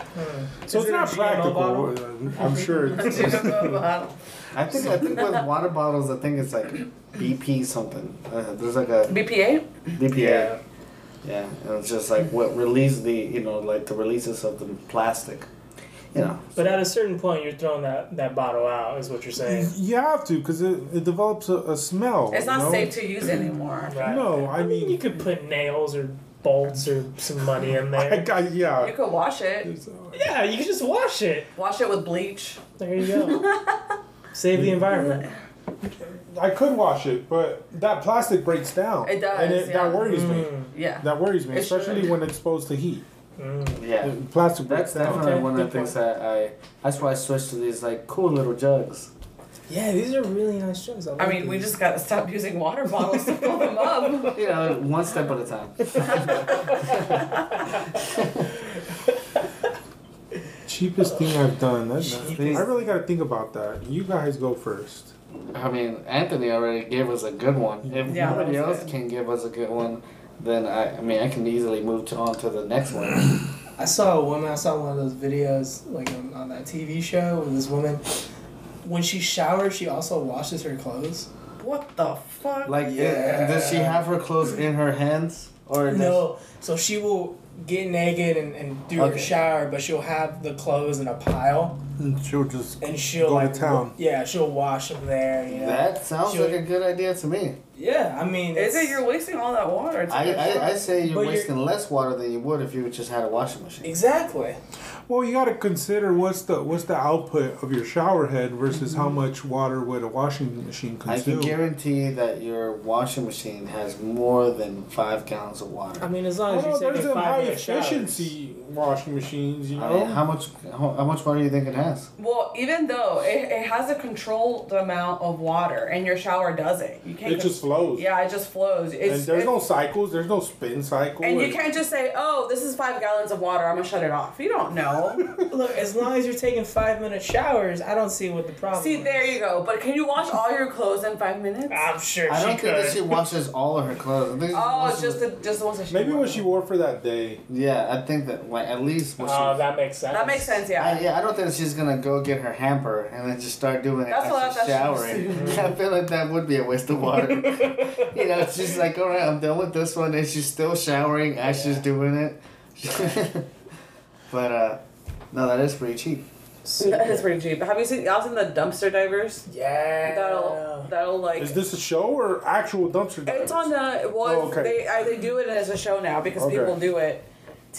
So Is it's not practical. I'm sure. It's, <laughs> <laughs> I think I think with water bottles, I think it's like BP something. Uh, there's like a BPA? BPA. Yeah. Yeah, and it's just like what release the you know like the releases of the plastic. You know. But at a certain point, you're throwing that, that bottle out, is what you're saying. you have to because it, it develops a, a smell. It's not you know? safe to use anymore. Right. No, I mean- you could put nails or bolts or some money in <laughs> I there. got, You could wash it. Yeah, you could just wash it. Wash it with bleach. There you go. <laughs> Save the environment. I could wash it, but that plastic breaks down. It does, and it, yeah. that worries me. Mm, Yeah. That worries me, It especially should. when exposed to heat. mm. Yeah. The plastic breaks That's down. definitely Okay, one of the things that I. That's why I switched to these like cool little jugs. Yeah, these are really nice jugs. I, I like mean, we just gotta stop using water bottles to fill them up. <laughs> You know, one step at a time. <laughs> Cheapest thing I've done. That, Cheapest. I really got to think about that. You guys go first. I mean, Anthony already gave us a good one. If Yeah, nobody else good. can give us a good one, then I, I mean, I can easily move to, on to the next one. <coughs> I saw a woman. I saw one of those videos like on, on that TV show with this woman, when she showers, she also washes her clothes. What the fuck? Like, Yeah. does she have her clothes in her hands, or does No, so she will get naked and, and do her shower, but she'll have the clothes in a pile, And she'll just and she'll Go to like town. Yeah, she'll wash them there. You know. that sounds She like a good idea to me? yeah, I mean. Is it's- it you're wasting all that water? I, I, I say you're But you're- wasting less water than you would if you just had a washing machine. Exactly. Well, you got to consider what's the what's the output of your shower head versus how mm-hmm. much water would a washing machine consume. I can guarantee that your washing machine has more than five gallons of water. I mean, as long as no, you're there's taking some high five showers. efficiency washing machines, you I know. mean, how much how, how much water do you think it has? Well, even though it, it has a controlled amount of water and your shower doesn't, you can't. it just flows. yeah, it just flows. It's, and there's it- no cycles. There's no spin cycle. And you can't just say, "Oh, this is five gallons of water. I'm gonna shut it off." You don't know. <laughs> Look, as long as you're taking five minute showers, I don't see what the problem. See, is. there you go. But can you wash all your clothes in five minutes? I'm sure I she don't think could. that she washes all of her clothes. I think she Oh, washes- just the just the ones that she Maybe wore. what she wore for that day. yeah. I think that like at least what Oh, she. that makes sense. That makes sense. I, Yeah. yeah, I don't think she's gonna go get her hamper and then just start doing it That's as what I she's showering. <laughs> I feel like that would be a waste of water. <laughs> you know, she's like, all right, I'm done with this one, and she's still showering as she's doing it. <laughs> but uh, no, that is pretty cheap. That is pretty cheap. Have you seen y'all seen the dumpster divers? Yeah. That'll that'll like. Is this a show or actual dumpster divers? It's on the well. Oh, okay. They I, they do it as a show now because Okay. people do it.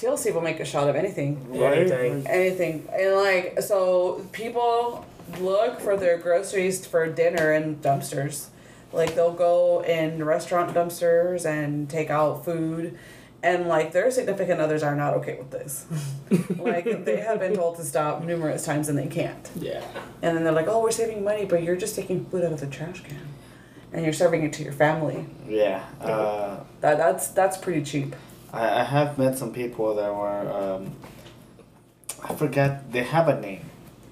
TLC will make a shot of anything. right? Anything. anything and like so people look for their groceries for dinner in dumpsters like they'll go in restaurant dumpsters and take out food and like their significant others are not okay with this <laughs> like they have been told to stop numerous times and they can't Yeah. and then they're like oh we're saving money but you're just taking food out of the trash can and you're serving it to your family Yeah. Uh, that that's that's pretty cheap I, I have met some people that were. Um, I forgot. They have a name.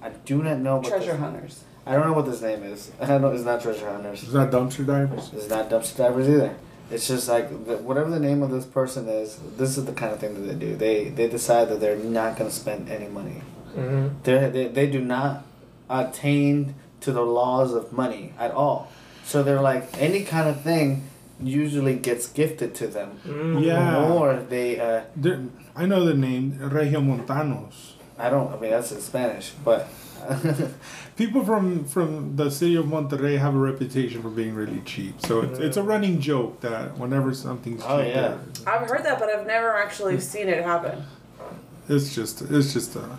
I do not know. What treasure this, hunters I don't know what this name is. <laughs> I don't know. It's not treasure hunters. It's not dumpster divers? It's not dumpster divers either. It's just like the, whatever the name of this person is. This is the kind of thing that they do. They they decide that they're not going to spend any money. Mm-hmm. They they they do not attain to the laws of money at all. So they're like any kind of thing usually gets gifted to them. Yeah. Or they uh, I know the name Regiomontanos. I don't. I mean that's in Spanish, but <laughs> People from from the city of Monterrey have a reputation for being really cheap. So it's, it's a running joke that whenever something's cheap, Oh, yeah. i've heard that but i've never actually seen it happen it's just it's just a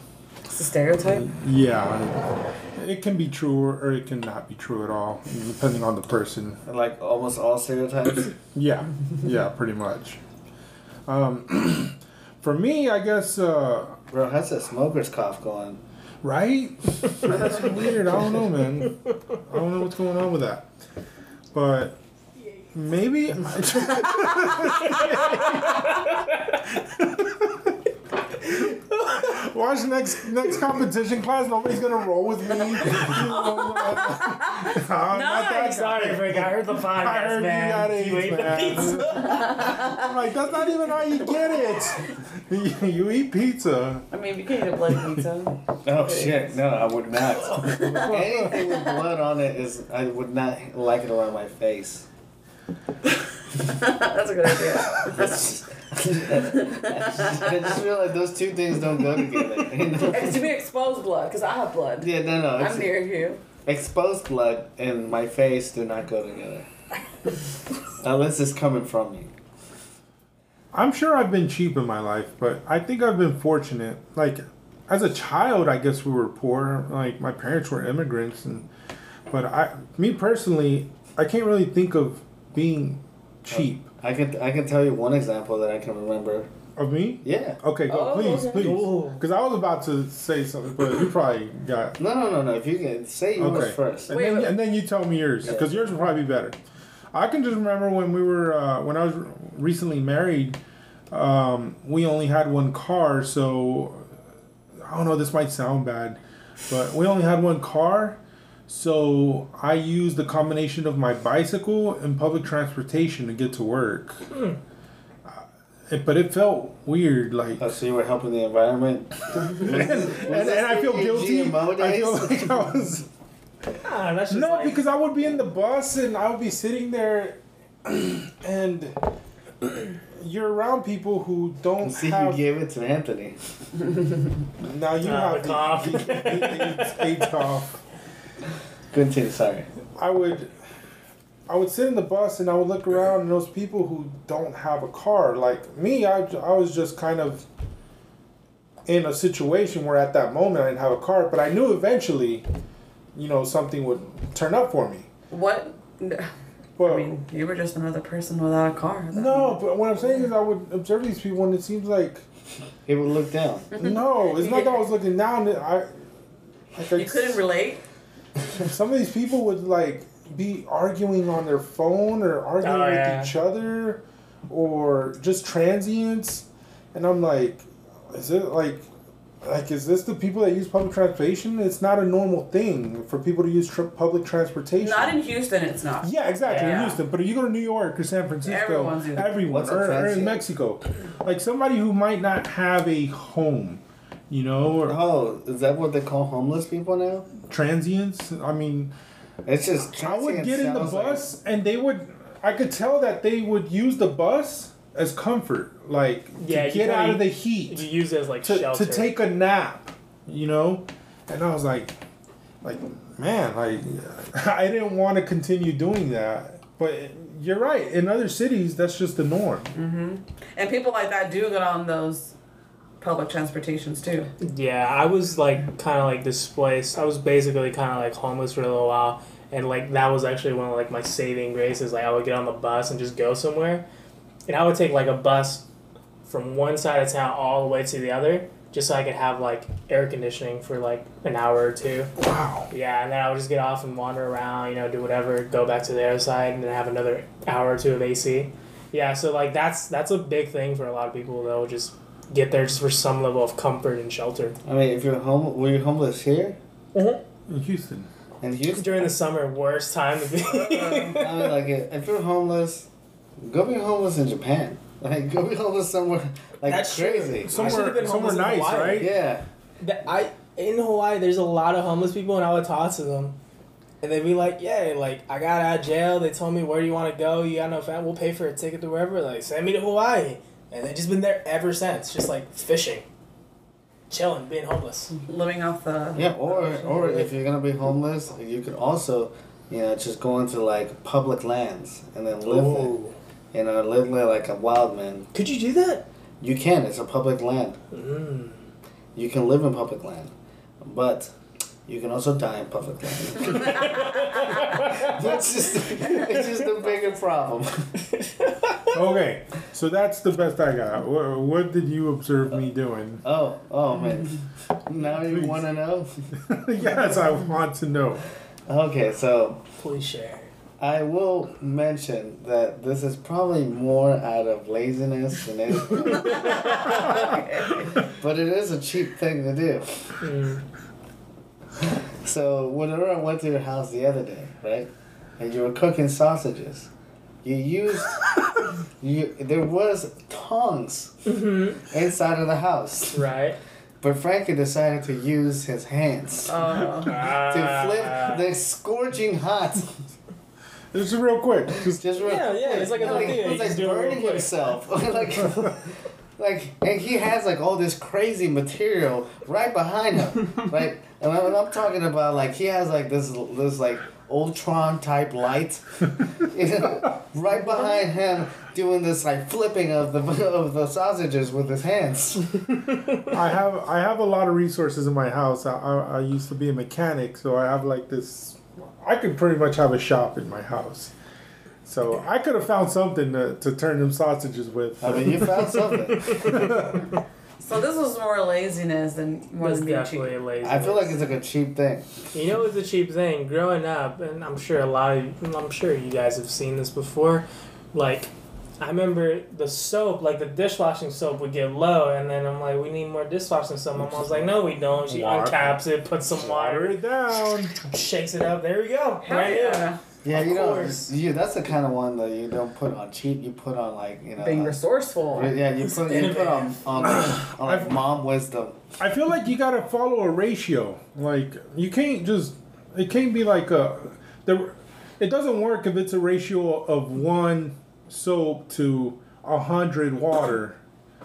it's a stereotype yeah. It can be true or it can not be true at all, depending on the person. like almost all stereotypes. <coughs> Yeah, yeah, pretty much. Um, <clears throat> for me, I guess, uh, Bro, how's that smoker's cough going? right? That's weird. I don't know, man. I don't know what's going on with that. But maybe. <laughs> <laughs> Watch next next competition class. Nobody's gonna roll with me. <laughs> You know, uh, <laughs> <laughs> not that Sorry, guy. Rick. I heard the I podcast, heard you man. got You AIDS, ate the pizza. I'm like, that's not even how you get it. You, you eat pizza. I mean, you can eat a bloody pizza. Oh shit! No, I would not. Anything with blood on it is I would not like it around my face. That's a good idea. <laughs> I just feel like those two things don't go together. <laughs> you know? It should be exposed blood, because I have blood. yeah, no, no. I'm near you. exposed blood and my face do not go together. <laughs> Unless it's coming from you. I'm sure I've been cheap in my life, but I think I've been fortunate. Like, as a child, I guess we were poor. Like, my parents were immigrants, and but I, me personally, I can't really think of being cheap. I can I can tell you one example that I can remember. Of me? Yeah. Okay, go Oh, please, okay. please. Because I was about to say something, but you probably got. <laughs> No, no, no, no. If you can say yours Okay. first. And, Wait, then, wait. and then you tell me yours, Yeah. because yours will probably be better. I can just remember when we were uh, when I was recently married. Um, we only had one car, so I don't know. This might sound bad, but we only had one car, so I use the combination of my bicycle and public transportation to get to work. Uh, it- but it felt weird, like Oh, so you were helping the environment. <laughs> and, and I feel guilty. GMO I feel like I was. Ah, that's just No, like, because I would be in the bus and I would be sitting there, <clears throat> and <clears throat> you're around people who don't See, you have. gave it to Anthony. <laughs> now you Ah, have the cough. the, the, the AIDS, AIDS cough. Continue. Sorry. I would, I would sit in the bus and I would look around and those people who don't have a car, like me, I, I was just kind of in a situation where at that moment I didn't have a car, but I knew eventually, you know, something would turn up for me. What? But I mean, you were just another person without a car. no, but what I'm saying is I would observe these people and it seems like He would look down. no, it's not that I was looking down. I like I, You couldn't relate. <laughs> some of these people would like be arguing on their phone or arguing Oh, with yeah. each other or just transients and i'm like is it like like is this the people that use public transportation it's not a normal thing for people to use tr- public transportation Not in Houston, it's not. yeah, exactly. In Houston, but if you go to New York or San Francisco, Everyone's everyone, or, or in? Mexico, like somebody who might not have a home, you know, or Oh, is that what they call homeless people now? Transients. I mean, It's just. I would get in the sounds like- bus and they would. I could tell that they would use the bus as comfort, like Yeah, to get out kinda- of the you heat, use it as like to, shelter. to take a nap, you know. And I was like, like man, like <laughs> I didn't want to continue doing that, but you're right. In other cities, that's just the norm. Mm-hmm. And people like that do get on those public transportations too. Yeah, I was like kind of like displaced. I was basically kind of like homeless for a little while, and like that was actually one of like my saving graces. Like I would get on the bus and just go somewhere, and I would take like a bus from one side of town all the way to the other, just so I could have like air conditioning for like an hour or two. Wow. Yeah, and then I would just get off and wander around, you know, do whatever, go back to the other side, and then have another hour or two of AC. Yeah, so like that's that's a big thing for a lot of people. They'll just get there just for some level of comfort and shelter. I mean, if you're home, were you homeless here mm-hmm. In Houston. in Houston? During the summer, worst time to be. <laughs> I mean, like if you're homeless, go be homeless in Japan. Like go be homeless somewhere like That's crazy. should've Somewhere, been somewhere nice, right? Yeah. That- I in Hawaii, there's a lot of homeless people, and I would talk to them, and they'd be like, "Yeah, like I got out of jail. They told me where do you want to go? You got no family? We'll pay for a ticket to wherever. Like send me to Hawaii." And they've just been there ever since, just like fishing, chilling, being homeless. Living off the. Yeah, or or if you're gonna be homeless, you could also, you know, just go into like public lands and then live Ooh. there. You know, live there like a wild man. Could you do that? You can. It's a public land. Mm. You can live in public land, but you can also die in public land. <laughs> That's just it's just a bigger problem. <laughs> Okay, so that's the best I got. What, what did you observe me doing? Oh, oh man. <laughs> Now you want to know? yes, I want to know. Okay, so Please share. I will mention that this is probably more out of laziness than anything. but it is a cheap thing to do. Mm. <laughs> So whenever I went to your house the other day, right, and you were cooking sausages, you used <laughs> you there was tongs mm-hmm. inside of the house, Right. but Frankie decided to use his hands Oh. <laughs> to flip the scorching hot. Just real quick. Just Just real, Yeah, yeah, it's like a like, tortilla, was like just it burning himself, like. Like and he has like all this crazy material right behind him, right? And I'm, I'm talking about like he has like this this like Ultron type light, you <laughs> know, right behind him doing this like flipping of the <laughs> of the sausages with his hands. <laughs> I have I have a lot of resources in my house. I, I, I used to be a mechanic, so I have like this. I could pretty much have a shop in my house. So I could have found something to, to turn them sausages with. I mean, you found something. So this was more laziness than more was than being definitely cheap. a lazy. I feel like it's like a cheap thing. You know, it's a cheap thing. Growing up, and I'm sure a lot of, I'm sure you guys have seen this before. Like, I remember the soap, like the dishwashing soap, would get low, and then I'm like, we need more dishwashing soap. My mom's like, no, we don't. She Water. uncaps it, puts some Water water, it down. shakes it up. There we go. Hell Right yeah. Yeah, Of you know, course. you that's the kind of one that you don't put on cheap. You put on like you know. Being resourceel. yeah, you put you put on <laughs> on, on like mom wisdom. I feel like you gotta follow a ratio. Like you can't just. It can't be like a. The, it doesn't work if it's a ratio of one soap to a hundred water.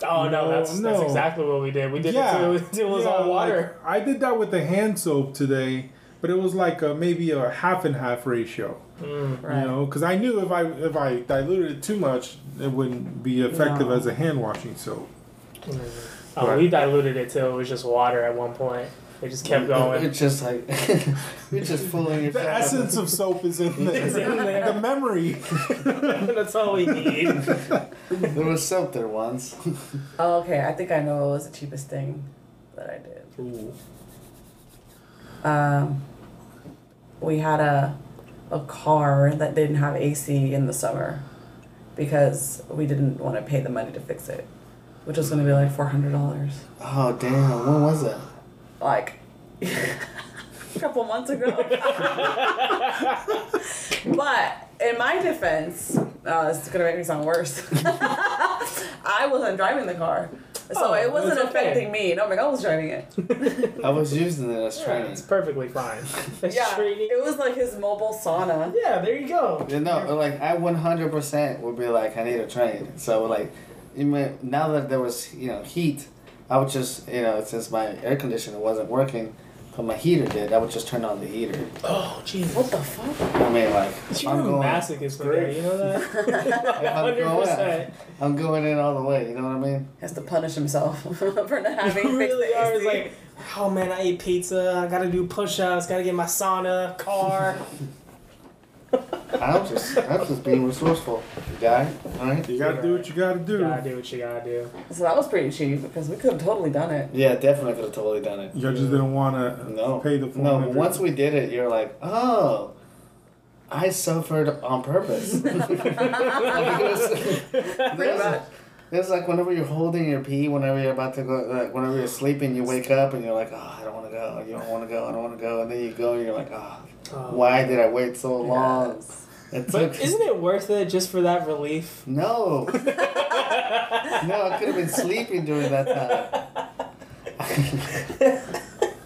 Oh no, No, that's that's exactly what we did. We did yeah, it till <laughs> it was yeah, all water. like, I did that with the hand soap today, but it was like a, maybe a half and half ratio. Mm. Right. You know, because I knew if I if I diluted it too much, it wouldn't be effective No. as a hand washing soap. Oh, Right. we diluted it till it was just water at one point. It just kept going. It's just like <laughs> you're just fooling yourself. The essence of soap is in <laughs> there. It's in there. The memory. <laughs> That's all we need. There was soap there once. Oh, okay, I think I know what was the cheapest thing that I did. Ooh. Um, we had a a car that didn't have AC in the summer because we didn't want to pay the money to fix it, which was going to be like four hundred dollars. Oh damn! When was it? Like <laughs> a couple months ago. <laughs> but in my defense, uh, this is gonna make me sound worse. <laughs> I wasn't driving the car, so Oh, it wasn't it's okay. affecting me. No, I was driving it. <laughs> I was using it as Yeah, training. it's perfectly fine. <laughs> It's yeah, training. it was like his mobile sauna. Yeah, there you go. You know, like I 100% would be like, I need a train. So like, you may, now that there was you know heat, I would just you know since my air conditioner wasn't working, but my heater did, I would just turn on the heater. Oh, jeez. What the fuck? I mean like, You're I'm a going, masochist for there, you know that? <laughs> <laughs> I'm Hundred going, percent. I'm going in all the way. You know what I mean? Has to punish himself <laughs> for not having You really the are. It's like, oh man, I ate pizza. I gotta do push-ups. Gotta get my sauna, car. I'm just, I'm just being resourceful, guy. All right. You gotta do what you gotta do. gotta do what you gotta do. so that was pretty cheap because we could have totally done it. Yeah, definitely could have totally done it. You just didn't wanna No. pay the No, but once we did it, you're like, oh, I suffered on purpose. <laughs> Pretty much. It's like whenever you're holding your pee, whenever you're about to go, like whenever you're sleeping, you wake up and you're like, oh, I don't want to go, you don't want to go, I don't want to go, and then you go and you're like, oh, Oh. why did I wait so long? Yes. <laughs> It But isn't it worth it just for that relief? no, no, I could have been <laughs> sleeping during that time. <laughs>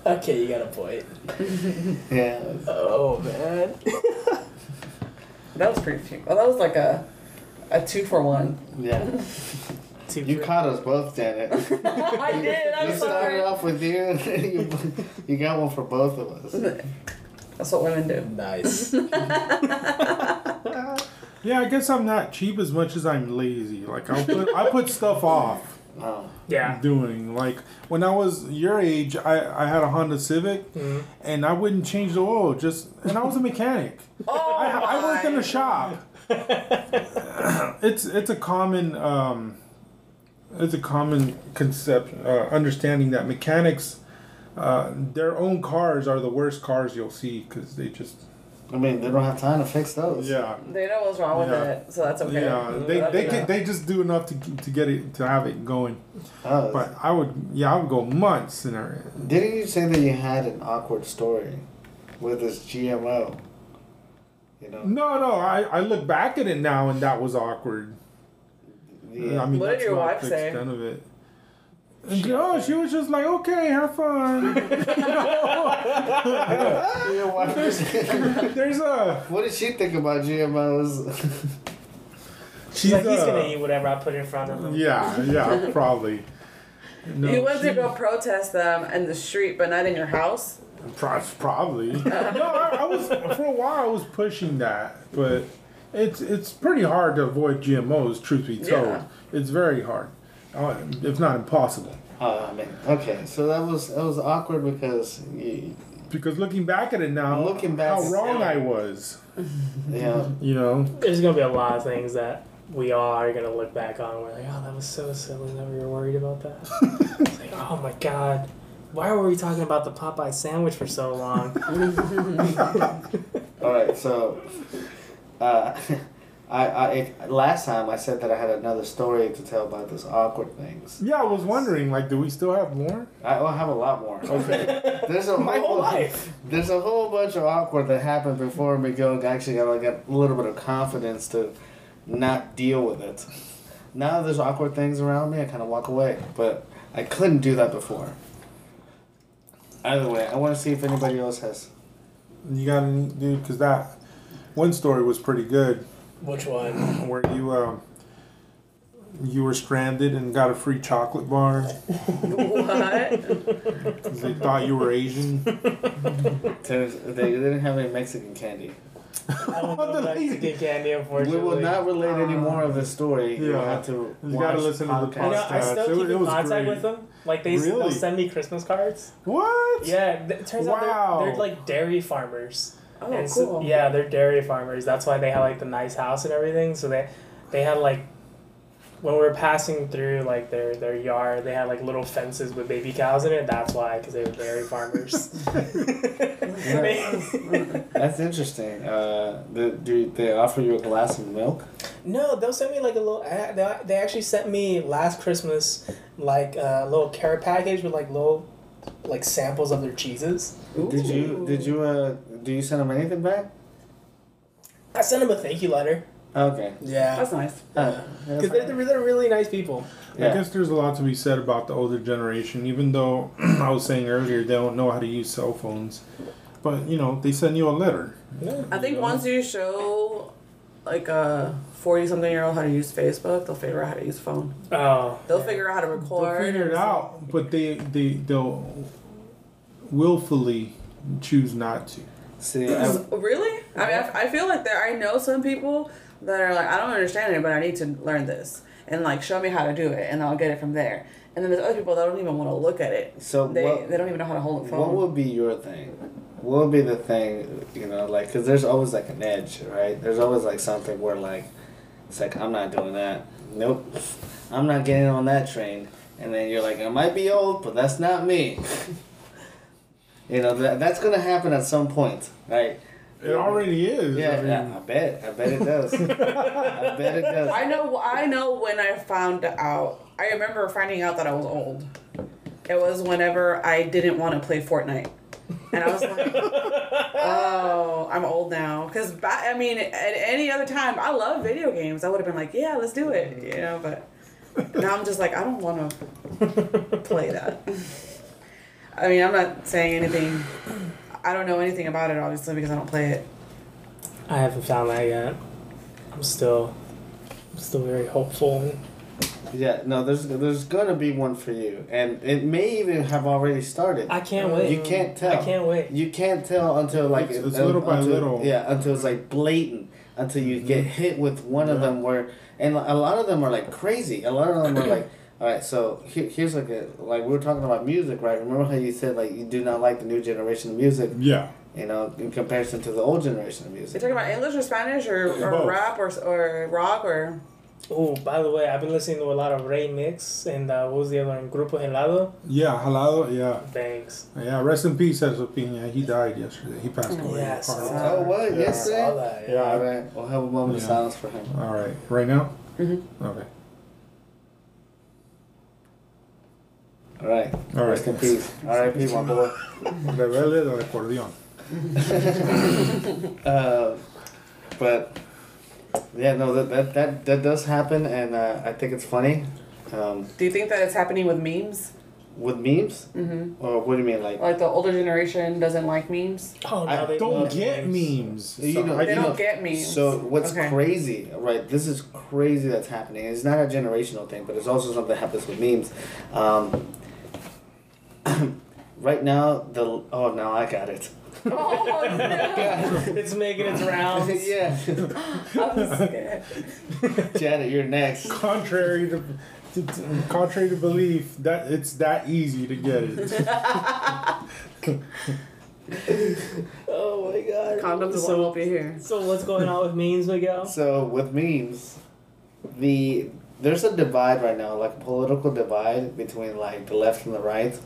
Okay, you got a point. yeah, Oh man. That was pretty cheap. Oh, well, that was like a a two for one. yeah. Two You caught us both, Janet. I did. I'm you started off with you, and you, you got one for both of us. That's what women do. Nice. <laughs> Yeah, I guess I'm not cheap as much as I'm lazy. Like I'll put I put stuff off Oh, Yeah. doing. Like when I was your age, I, I had a Honda Civic Mhm. and I wouldn't change the oil just and I was a mechanic. <laughs> Oh, I, I worked in my. a shop. it's it's a common um, it's a common concept uh, understanding that mechanics uh, their own cars are the worst cars you'll see because they just I mean, they don't have time to fix those. yeah They know what's wrong with Yeah. it, so that's okay. yeah they Let they can, they just do enough to to get it to have it going. Oh, But I would yeah I would go months in there. didn't you say that you had an awkward story with this GMO? You know, No no I I look back at it now and that was awkward. yeah. I mean, What did your wife the say? extent of it. And she, oh, she was just like, okay, have fun. <laughs> Your wife- There's a what did she think about GMOs? She's she's like, he's uh, gonna eat whatever I put in front of him. Yeah, yeah, probably. <laughs> No, you went she- to go protest them in the street, but not in your house. pro- probably. <laughs> no, I, I was for a while. I was pushing that, but it's it's pretty hard to avoid GMOs. Truth be told, Yeah. it's very hard, if not impossible. Oh man. Okay, so that was that was awkward because you Because looking back at it now, Looking back, how wrong yeah. I was. Yeah. You know, There's gonna be a lot of things that we all are gonna look back on. and We're like, oh, that was so silly that we were worried about that. <laughs> it's like, oh my god, why were we talking about the Popeye sandwich for so long? <laughs> All right. So, uh, <laughs> I, I last time I said that I had another story to tell about this awkward things. yeah, I was wondering, like, do we still have more? I will have a lot more. <laughs> Okay. There's a My whole life. There's a whole bunch of awkward that happened before Miguel actually got like a little bit of confidence to not deal with it. Now there's awkward things around me, I kind of walk away, but I couldn't do that before. Either way, I want to see if anybody else has. You got any, dude? Because that one story was pretty good, Which one? <clears throat> where you um, you were stranded and got a free chocolate bar what? because they thought you were Asian. There's, they didn't have any Mexican candy. I don't <laughs> know Mexican candy, unfortunately We unfortunately. will not relate any more of this story. You Yeah. have to You gotta listen to the You know, I podcast. still It keep it in was contact great. with them. Like they Really? they'll send me Christmas cards. What? Yeah, th- it turns Wow. out they're, they're like dairy farmers. Oh, and so- cool. yeah, they're dairy farmers. That's why they have like the nice house and everything. So they they had like when we were passing through like their their yard, they had like little fences with baby cows in it. That's why, because they were dairy farmers. <laughs> <laughs> That's interesting. Uh, the, do they offer you a glass of milk? no, they'll send me like a little. uh, They they actually sent me last Christmas like a little care package with like little like samples of their cheeses. Did you did you uh do you send them anything back? I sent them a thank you letter. Okay. Yeah, That's nice. Oh, because they're, they're they're really nice people. I yeah. guess there's a lot to be said about the older generation, even though <clears throat> I was saying earlier they don't know how to use cell phones. But, you know, they send you a letter. I think once you show like a forty something year old how to use Facebook, they'll figure out how to use phone. Oh, They'll figure out how to record. They'll figure it out, but they, they, they'll willfully choose not to. See, <clears throat> I. Really? I mean, I, I feel like there. I know some people that are like, I don't understand it, but I need to learn this and like show me how to do it, and I'll get it from there. And then there's other people that don't even want to look at it. so They what, they don't even know how to hold a phone. what would be your thing? What would be the thing? You know, like because there's always like an edge, right? There's always like something where like it's like I'm not doing that. Nope, <laughs> I'm not getting on that train. And then you're like, I might be old, but that's not me. <laughs> you know that that's gonna happen at some point, right? It already is. Yeah, I mean, yeah, I bet. I bet it does. <laughs> I bet it does. I know. I know when I found out. I remember finding out that I was old. It was whenever I didn't want to play Fortnite, and I was like, <laughs> "Oh, I'm old now." Because I mean, at any other time, I love video games. I would have been like, "Yeah, let's do it," you know. But now I'm just like, I don't want to <laughs> play that. I mean, I'm not saying anything. I don't know anything about it, obviously, because I don't play it. I haven't found that yet. I'm still, I'm still very hopeful. Yeah, no, there's there's gonna be one for you, and it may even have already started. I can't wait. You can't tell. I can't wait. You can't tell until like It's- it's uh, little by until- little. Yeah, until it's like blatant. Until you get hit with one of them where, and a lot of them are like crazy. A lot of them are like, all right. So here, here's like a like we were talking about music, right? Remember how you said like you do not like the new generation of music, Yeah. you know, in comparison to the old generation of music. You're talking about English or Spanish or, or Both. rap or or rock or Oh, by the way, I've been listening to a lot of Ray Mix and uh, what was the other one? Grupo Helado. Yeah, halado, yeah. Thanks. Yeah, rest in peace, Espina. He died yesterday. He passed away. Yes. Oh what? Yeah. Yes, Saw sir. Yeah. All right, we'll have a moment of silence for him. All right. Right now? Mm-hmm. Okay. All right. All right. Rest in peace. All right, people, my boy. Rebelde del acordeón. <laughs> Uh, but yeah, no, that that that, that does happen, and uh, I think it's funny. Um, Do you think that it's happening with memes? with memes, Mm-hmm. or what do you mean, like? Like the older generation doesn't like memes. Oh, no, I they Don't get memes. You know, They you don't know, get memes. So what's Okay. crazy, right? This is crazy that's happening. It's not a generational thing, but it's also something that happens with memes. Um, <clears throat> right now, the oh, now I got it. <laughs> oh no! It's making its rounds. <laughs> yeah, <laughs> I'm scared. Janet, you're next. Contrary to, to, to- contrary to belief, that it's that easy to get it. Oh my god. Condoms will so, won't be here. so what's going on with memes, Miguel? So with memes, the there's a divide right now, like a political divide between like the left and the right,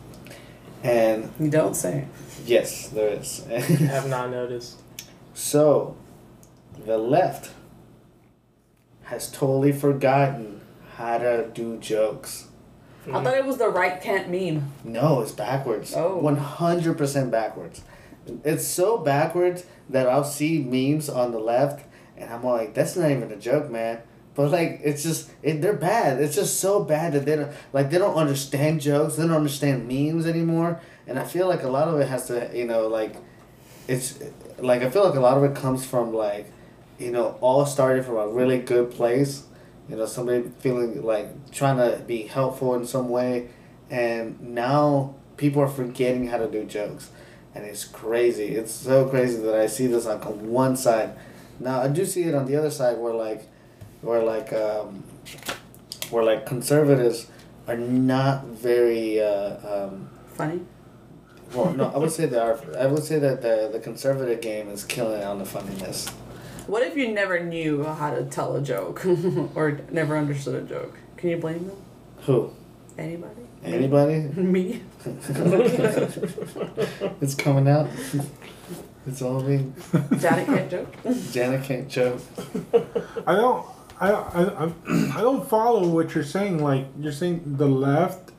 and You don't say. yes, there is. <laughs> I have not noticed. so, the left has totally forgotten how to do jokes. I thought it was the right can't meme. No, it's backwards. Oh. One hundred percent backwards. It's so backwards that I'll see memes on the left, and I'm like, "That's not even a joke, man." But like, it's just it, they're bad. It's just so bad that they don't like they don't understand jokes. They don't understand memes anymore. And I feel like a lot of it has to, you know, like, it's like I feel like a lot of it comes from like, you know, all started from a really good place. You know, somebody feeling like trying to be helpful in some way, and now people are forgetting how to do jokes, and it's crazy. It's so crazy that I see this on one side. Now I do see it on the other side where like, where like, um, where like conservatives are not very. Uh, um, Funny. well, no, I would <laughs> say they are. I would say that the the conservative game is killing it on the funniness. What if you never knew how to tell a joke <laughs> or never understood a joke? Can you blame them? Who? Anybody? Anybody? <laughs> Me? it's coming out. It's all me. Janet can't joke. Janet can't joke. I don't. I, I, I, <clears throat> I don't follow what you're saying. Like you're saying the left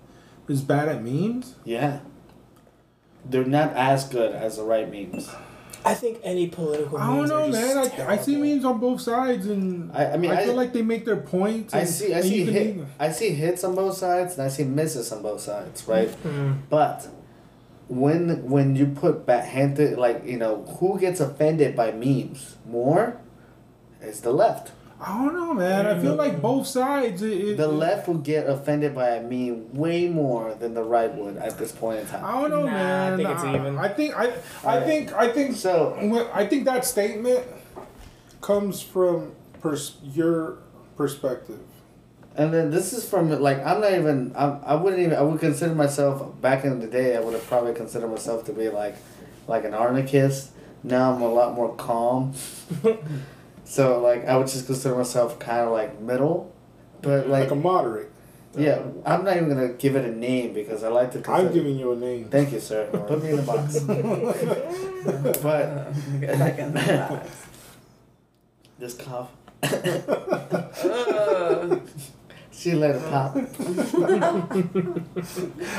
is bad at memes. Yeah. They're not as good as the right memes. I think any political I don't know, are just man. I, I see memes on both sides, and I- I mean, I- feel like they make their points. I see I see you hit, I see hits on both sides and I see misses on both sides, right? Mm. But when when you put back handed like you know who gets offended by memes more, it's the left. I don't know, man. I feel like both sides. It, it, The left will get offended by me way more than the right would at this point in time. I don't know, Nah, I man. think it's even. I think I, I Alright. think I think So- Well, I think that statement comes from pers- your perspective. And then this is from like I'm not even I'm, I wouldn't even I would consider myself back in the day I would have probably considered myself to be like like an anarchist. Now I'm a lot more calm. <laughs> so like I would just consider myself kind of like middle, but like, Like a moderate. yeah I'm not even gonna give it a name because I like to. Consider, I'm giving you a name. Thank you, sir. <laughs> Put me in the box. <laughs> but Get back in the box. <laughs> this cough, Ugh. Uh. She let it pop. <laughs>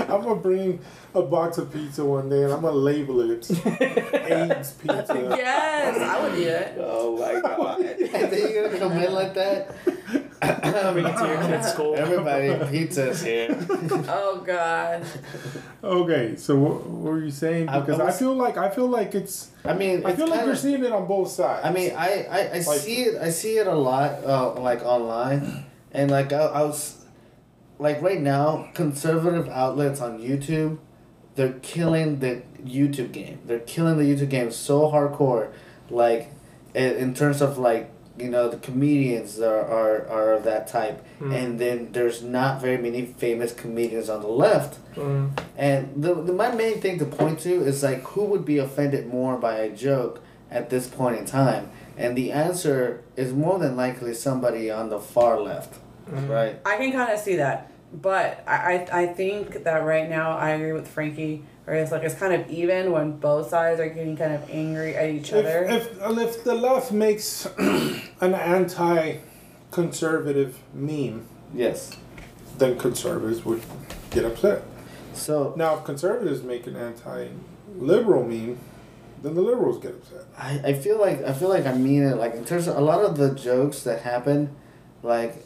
I'm gonna bring a box of pizza one day and I'm gonna label it <laughs> AIDS pizza. yes, I would eat it. Oh my god! and then you're gonna come in like that. Bring it to your kid's school. Everybody, pizza's here. <laughs> Oh God. Okay, so what, what were you saying? I- I Because I, was- feel like I feel like it's. I mean, I it's feel like kinda- you're seeing it on both sides. I mean, I I, I Like- see it. I see it a lot, uh, like online, and like I, I was, like right now, conservative outlets on YouTube, they're killing the YouTube game. They're killing the YouTube game so hardcore, like, in, in terms of like you know the comedians are are, are of that type, Mm. and then there's not very many famous comedians on the left. Mm. And the, the my main thing to point to is like who would be offended more by a joke at this point in time, and the answer is more than likely somebody on the far left, Mm. right? I can kind of see that, but I, I I think that right now I agree with Frankie. Or it's like it's kind of even when both sides are getting kind of angry at each other. if, if if the left makes <clears throat> an anti-conservative meme, Yes. then conservatives would get upset. So Now, if conservatives make an anti-liberal meme, then the liberals get upset. I, I feel like I feel like I mean it. Like in terms of a lot of the jokes that happen, like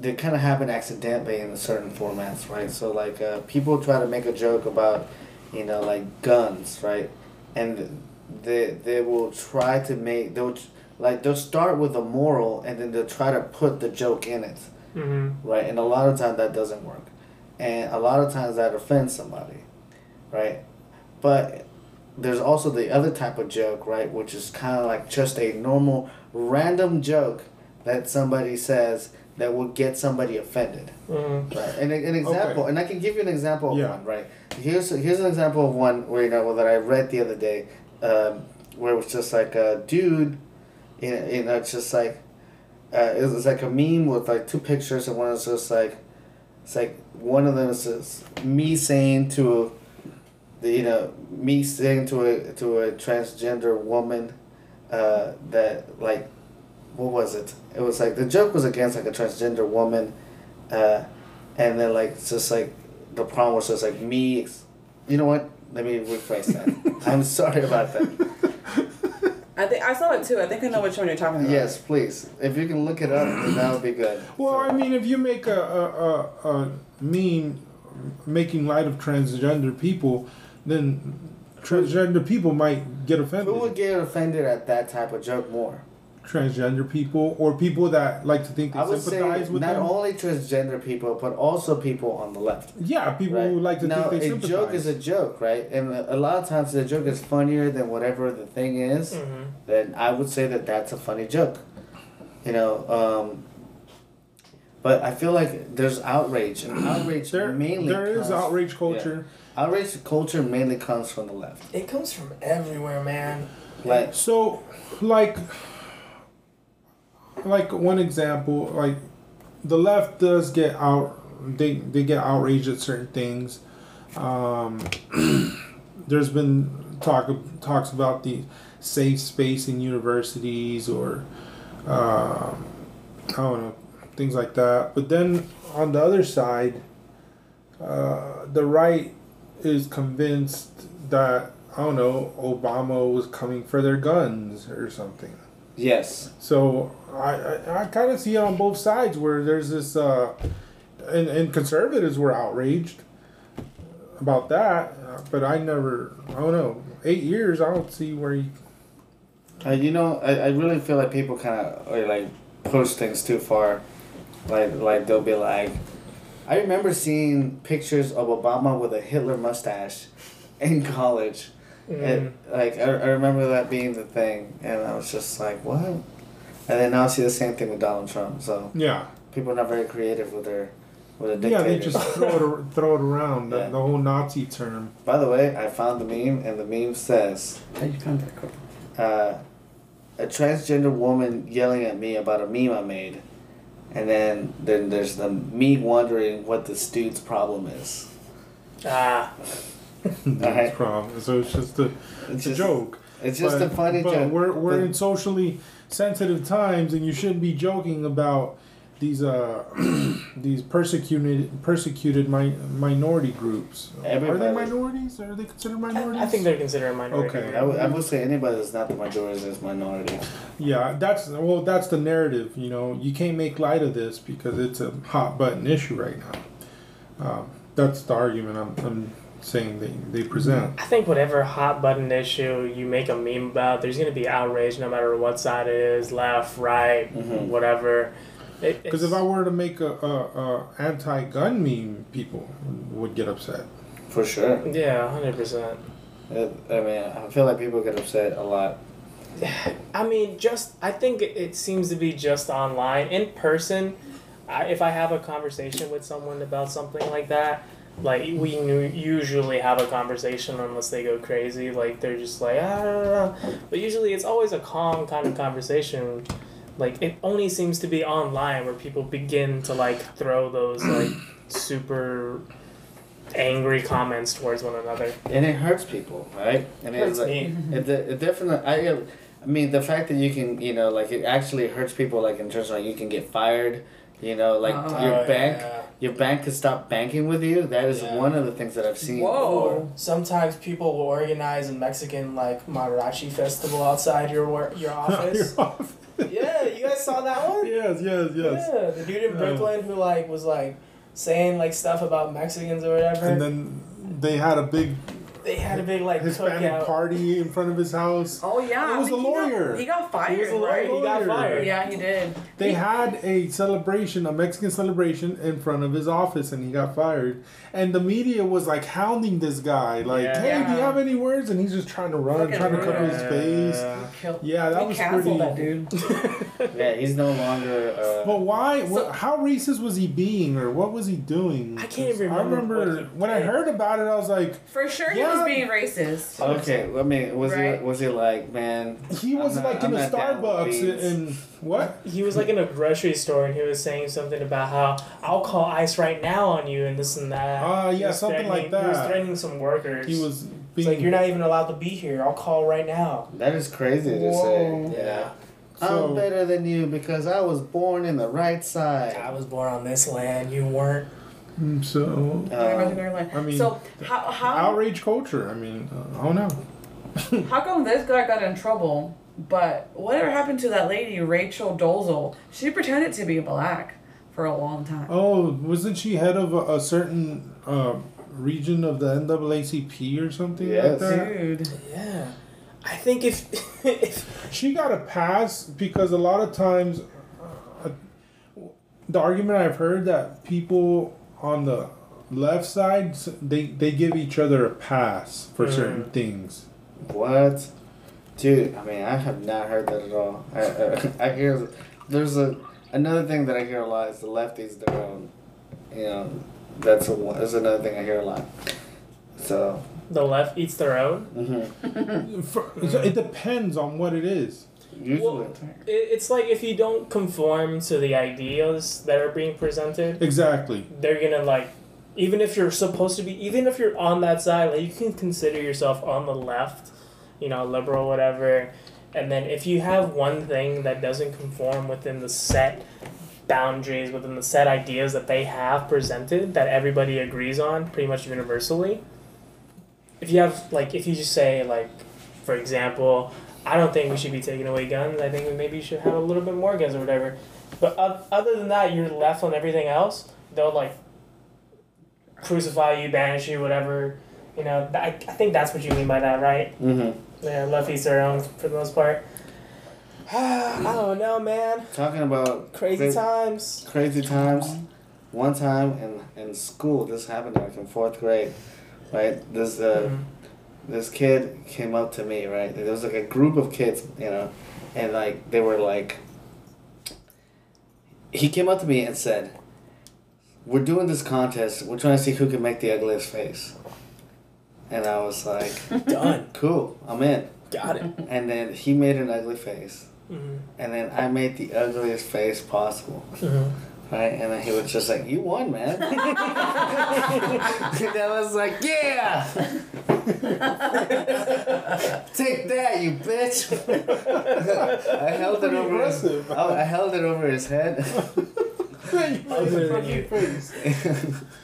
they kind of happen accidentally in certain formats, right? So like uh, people try to make a joke about, you know, like guns, right? And they they will try to make they'll like they'll start with a moral and then they'll try to put the joke in it, Mm-hmm. right? And a lot of times that doesn't work, and a lot of times that offends somebody, right? But there's also the other type of joke, right, which is kind of like just a normal random joke that somebody says that will get somebody offended. Mm. Right. And an example, Okay. and I can give you an example of Yeah. one. Right. Here's here's an example of one where you know that I read the other day, um, where it was just like a dude, you know, you know, it's just like, uh, it was like a meme with like two pictures, and one is just like, it's like one of them is just me saying to, the, you know, me saying to a to a transgender woman, uh, that like, what was it? It was like the joke was against like a transgender woman, uh, and then like it's just like the problem was just like me. ex- You know what? Let me rephrase that. <laughs> I'm sorry about that. I think I saw it too. I think I know which one you're talking about. Yes, please. If you can look it up, then that would be good. Well, I mean, if you make a, a, a, a meme making light of transgender people, then transgender people might get offended. Who would get offended at that type of joke more? Transgender people or people that like to think they I would say sympathize with not them. only transgender people, but also people on the left. yeah, people Right. who like to now, think they a sympathize. joke is a joke, right? And a a lot of times the joke is funnier than whatever the thing is. hmm Then I would say that that's a funny joke. You know, um, but I feel like there's outrage, and outrage there, mainly there is comes- outrage culture. Outrage culture mainly comes from the left. It comes from everywhere, man. Like So, like, like one example, like the left does get out. They they get outraged at certain things. Um, <clears throat> there's been talk talks about the safe space in universities or um, I don't know things like that. But then on the other side, uh, the right is convinced that I don't know Obama was coming for their guns or something. yes, So I I, I kind of see it on both sides where there's this uh, and and conservatives were outraged about that, but I never I don't know eight years I don't see where you uh, you know, I, I really feel like people kind of like push things too far. Like like they'll be like, I remember seeing pictures of Obama with a Hitler mustache in college. Mm. And like I, I remember that being the thing, and I was just like, what? And then now I see the same thing with Donald Trump. So yeah people are not very creative with their with a dictator. yeah they just throw it <laughs> throw it around the, Yeah. the whole Nazi term. By the way, I found the meme, and the meme says, How you found that? Cool. uh, "A transgender woman yelling at me about a meme I made," and then then there's the me wondering what this dude's problem is. Ah, <laughs> Alright. problem. So it's just a, It's it's a joke. It's just but, a funny but joke. We're we're But- in socially sensitive times, and you shouldn't be joking about these uh <clears throat> these persecuted persecuted mi- minority groups. Are they minorities? Are they considered minorities? I think they're considered a minority. Okay. I would, would say anybody that's not the majority is minority. Yeah, that's well, that's the narrative. You know, you can't make light of this because it's a hot button issue right now. Um, that's the argument I'm, I'm saying they, they present. I think whatever hot button issue you make a meme about, there's gonna be outrage no matter what side it is, left, right, Mhm. whatever. It, Because if I were to make a, a, a anti-gun meme, people would get upset. For sure. yeah, hundred percent. I mean, I feel like people get upset a lot. <sighs> I mean, just I think it- it seems to be just online. In person, I, if I have a conversation with someone about something like that, like we nu- usually have a conversation unless they go crazy. Like they're just like ah, but usually it's always a calm kind of conversation. Like it only seems to be online where people begin to like throw those <clears throat> like super angry comments towards one another. And it hurts people, right? I mean, Hurts like, me. It, it definitely. I, I mean, the fact that you can, you know, like it actually hurts people, like in terms of like you can get fired. You know, like Oh. your Oh, bank, yeah. Your bank could stop banking with you. That is Yeah. one of the things that I've seen. Whoa. Sometimes people will organize a Mexican like mariachi festival outside your work, <laughs> your office. <laughs> You're off. yeah, you guys saw that one? yes, yes, yes. Yeah, the dude in Yeah. Brooklyn who like was like saying like stuff about Mexicans or whatever. And then they had a big They had a big like Hispanic cookout. party in front of his house. Oh yeah, It was I think a he got- lawyer. He got, fired. He was a lawyer. right? He got fired. Yeah, he did. They He- had a celebration, a Mexican celebration, in front of his office, and he got fired. And the media was like hounding this guy, like, Yeah. "Hey, do you have any words?" And he's just trying to run, Fucking trying to cover his face. Killed- Yeah, that he was pretty. that dude. <laughs> Yeah, he's no longer. Uh, But why? So- what, how racist was he being, or what was he doing? I can't 'Cause remember I remember when I heard about it, I was like, For sure, Yeah. Was being racist. okay, I mean, was Right. he was he like, man? he was not- like in I'm a not down with Starbucks beans. and what? He was like in a grocery store and he was saying something about how I'll call ICE right now on you and this and that. Ah, He yeah, something like that. He was threatening some workers. He was It's being. like you're not even allowed to be here. I'll call right now. That is crazy to Whoa. say. Yeah. So- I'm better than you because I was born in the right side. I was born on this land. You weren't. Mm, so Um, I mean, so how how outrage culture. I mean, uh, I don't know. <laughs> how come this guy got in trouble, but whatever happened to that lady Rachel Dolezal? She pretended to be black for a long time. Oh, wasn't she head of a, a certain uh, region of the NAACP or something like Yes. that? Dude, Yeah. I think if <laughs> if She got a pass because a lot of times, uh, the argument I've heard that people on the left side they they give each other a pass for Mm. certain things. What? Dude, I mean, I have not heard that at all. I, I, I hear there's a another thing that I hear a lot is the lefties their own. You know, that's a that's another thing I hear a lot. So, the left eats their own, mhm. <laughs> For, so it depends on what it is. Usually, Well- it, it's like if you don't conform to the ideas that are being presented, Exactly. they're gonna like. Even if you're supposed to be, even if you're on that side, like you can consider yourself on the left, you know, liberal, whatever. And then if you have one thing that doesn't conform within the set boundaries, within the set ideas that they have presented, that everybody agrees on pretty much universally. If you have, like, if you just say, like, for example, I don't think we should be taking away guns, I think we maybe should have a little bit more guns or whatever. But other than that, you're left on everything else, they'll, like, crucify you, banish you, whatever. You know, I, I think that's what you mean by that, right? hmm Yeah, left eats their own for the most part. <sighs> I don't know, man. talking about Crazy cra- times. crazy times. One time in in school, this happened like in fourth grade, right? This uh, Mhm. This kid came up to me, right? There was like a group of kids, you know, and like they were like, he came up to me and said, "We're doing this contest. We're trying to see who can make the ugliest face." And I was like, <laughs> Done. "Cool, I'm in." Got it. And then he made an ugly face, hmm and then I made the ugliest face possible. hmm Right, and then he was just like, "You won, man." <laughs> and I was like, "Yeah, <laughs> take that, you bitch." <laughs> I held it over. His. I oh, I held it over his head. Uglier than you. face.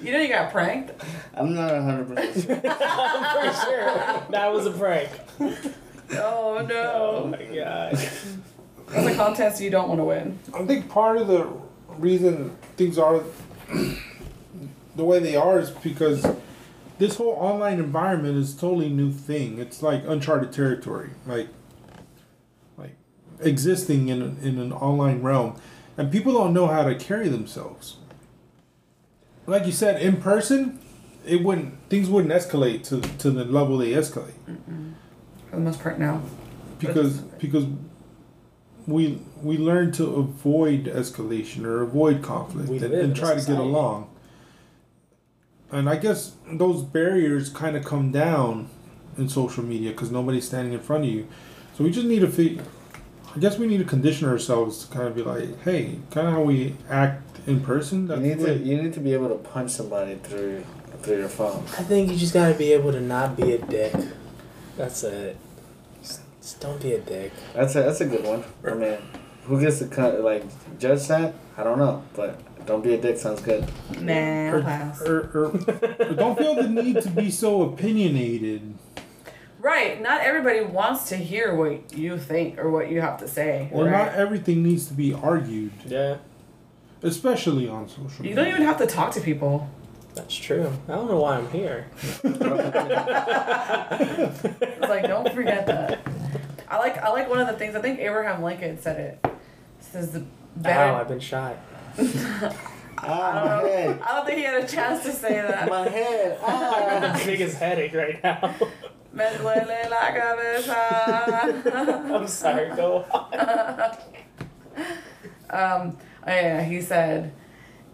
you know you got pranked. I'm not hundred percent. I'm pretty sure that was a prank. Oh no! Oh my god. that's a contest you don't want to win. I think part of the reason things are <clears throat> the way they are is because this whole online environment is totally new thing. It's like uncharted territory, like like existing in a, in an online realm, and people don't know how to carry themselves. Like you said, in person, it wouldn't things wouldn't escalate to to the level they escalate For the most part now. because because we we learn to avoid escalation or avoid conflict and, and try to get along. And I guess those barriers kind of come down in social media because nobody's standing in front of you. So we just need to figure. I guess we need to condition ourselves to kind of be like, hey, kind of how we act in person. You need to you need to be able to punch somebody through through your phone. I think you just gotta be able to not be a dick. That's it. Just, just don't be a dick. That's a that's a good one. I mean, who gets to cut like judge that? I don't know, but don't be a dick sounds good. Nah, I'll pass. or, or, or don't feel the need to be so opinionated. Right, not everybody wants to hear what you think or what you have to say. Or right? not everything needs to be argued, Yeah. especially on social You don't even have to talk to people. That's true. I don't know why I'm here. It's like don't forget that. <laughs> I like I like one of the things I think Abraham Lincoln said it. It says the Ow, better. I've been shot. <laughs> Ah, I don't my know. head. I don't think he had a chance to say that. My head. I <laughs> have Ah. the biggest headache right now. Me duele la cabeza. I'm sorry, go on. <laughs> Um, oh yeah, he said,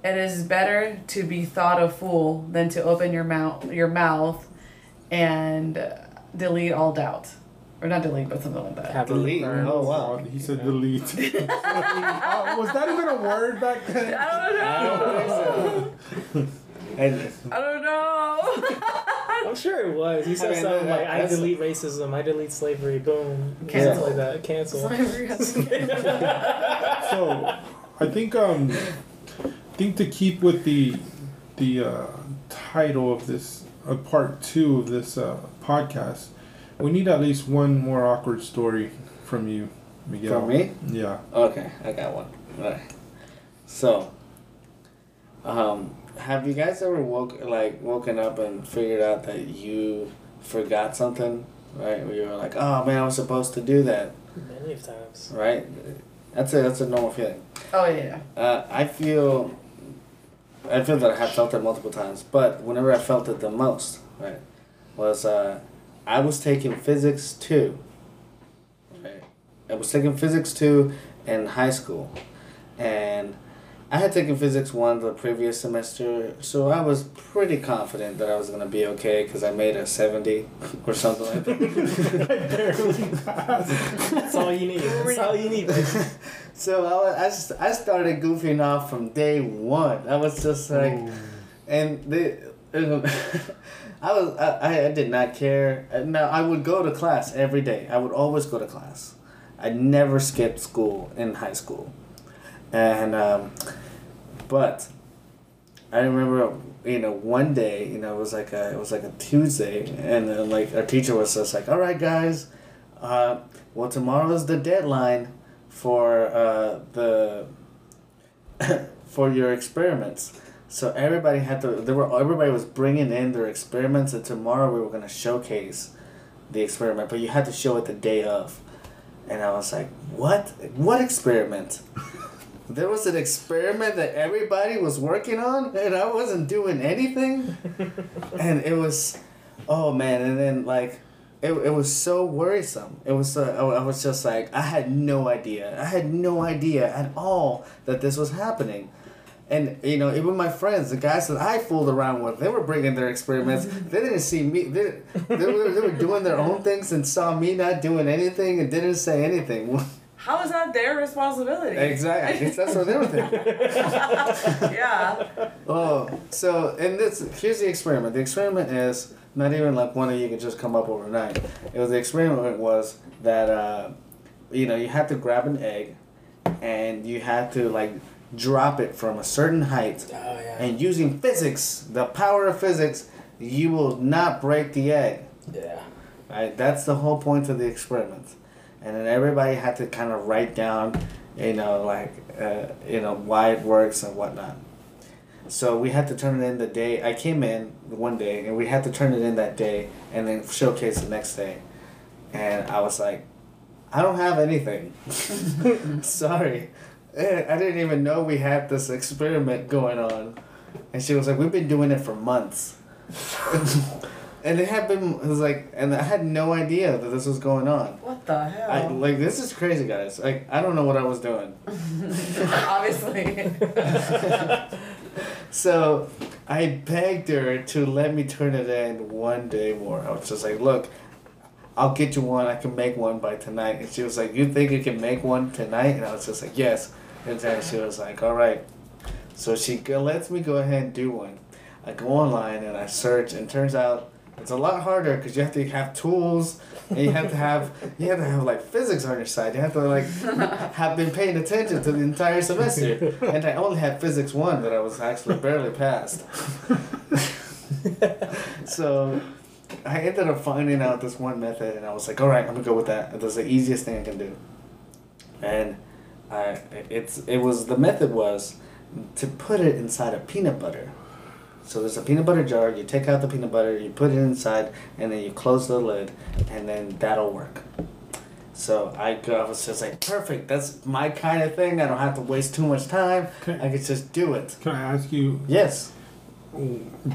"It is better to be thought a fool than to open your mouth, your mouth, and delete all doubt, or not delete, but something like that." Have Delete. burn. Oh, wow. He said delete. Uh, <laughs> was that even a word back then? I don't know. And I don't know. <laughs> I'm sure it was. He said I mean, something that- like, "I delete racism. I delete slavery. Boom." Cancel. Something like that. Cancel. <laughs> So, I think um, I think to keep with the the uh, title of this uh, part two of this uh, podcast, we need at least one more awkward story from you, Miguel. From me? Yeah. Okay, I got one. Alright. So, um, have you guys ever woke like woken up and figured out that you forgot something? Right? Where you were like, oh man, I was supposed to do that. Many times. Right? That's a that's a normal feeling. oh yeah. Uh, I feel, I feel that I have felt it multiple times, but whenever I felt it the most, right, was uh, I was taking physics two. Right, I was taking physics two in high school, and I had taken physics one the previous semester, so I was pretty confident that I was gonna be okay because I made a seventy or something like that. <laughs> That's all you need. That's all you need. <laughs> So I, wa- I, s- I started goofing off from day one. I was just like, and they, <laughs> I was I, I did not care. And Now I would go to class every day. I would always go to class. I never skipped school in high school, and um, but I remember you know one day you know it was like a it was like a Tuesday and then like our teacher was just like all right guys, uh, well tomorrow is the deadline for uh, the <laughs> for your experiments. So everybody had to. There were everybody was bringing in their experiments, and tomorrow we were gonna showcase the experiment, but you had to show it the day of. And I was like, "What? What experiment?" <laughs> there was an experiment that everybody was working on, and I wasn't doing anything. <laughs> and it was, oh man! And then like, it, it was so worrisome. It was so I was just like I had no idea. I had no idea at all that this was happening. And you know, even my friends, the guys that I fooled around with, they were bringing their experiments. <laughs> they didn't see me. They, they, were, they were doing their own things and saw me not doing anything and didn't say anything. <laughs> How is that their responsibility? exactly. That's what they were thinking. <laughs> yeah. Oh, so and this here's the experiment. The experiment is not even like one of you can just come up overnight. It was the experiment was that uh, you know you had to grab an egg, and you had to like drop it from a certain height, Oh yeah. and using physics, the power of physics, you will not break the egg. Yeah. Right, that's the whole point of the experiment, and then everybody had to kind of write down, you know, like uh, you know why it works and whatnot. So we had to turn it in the day I came in one day, and we had to turn it in that day, and then showcase the next day, and I was like, I don't have anything. <laughs> Sorry, I didn't even know we had this experiment going on, and she was like, we've been doing it for months. <laughs> And it had been it was like, and I had no idea that this was going on. What the hell? I like this is crazy, guys. Like I don't know what I was doing. <laughs> Obviously. <laughs> So I begged her to let me turn it in one day more. I was just like, look, I'll get you one. I can make one by tonight. And she was like, you think you can make one tonight? And I was just like, yes. And then she was like, all right. So she lets me go ahead and do one. I go online and I search, and turns out it's a lot harder because you have to have tools and you have to have you have to have like physics on your side. You have to like <laughs> have been paying attention to the entire semester. <laughs> And I only had physics one that I was actually barely passed. <laughs> so I ended up finding out this one method, and I was like, all right, I'm gonna go with that. That's the easiest thing I can do. And I, it's it was the method was to put it inside a peanut butter. So there's a peanut butter jar. You take out the peanut butter, you put it inside, and then you close the lid, and then that'll work. So I, go, I was just like, perfect. That's my kind of thing. I don't have to waste too much time. Okay. I could just do it. Can I ask you? Yes,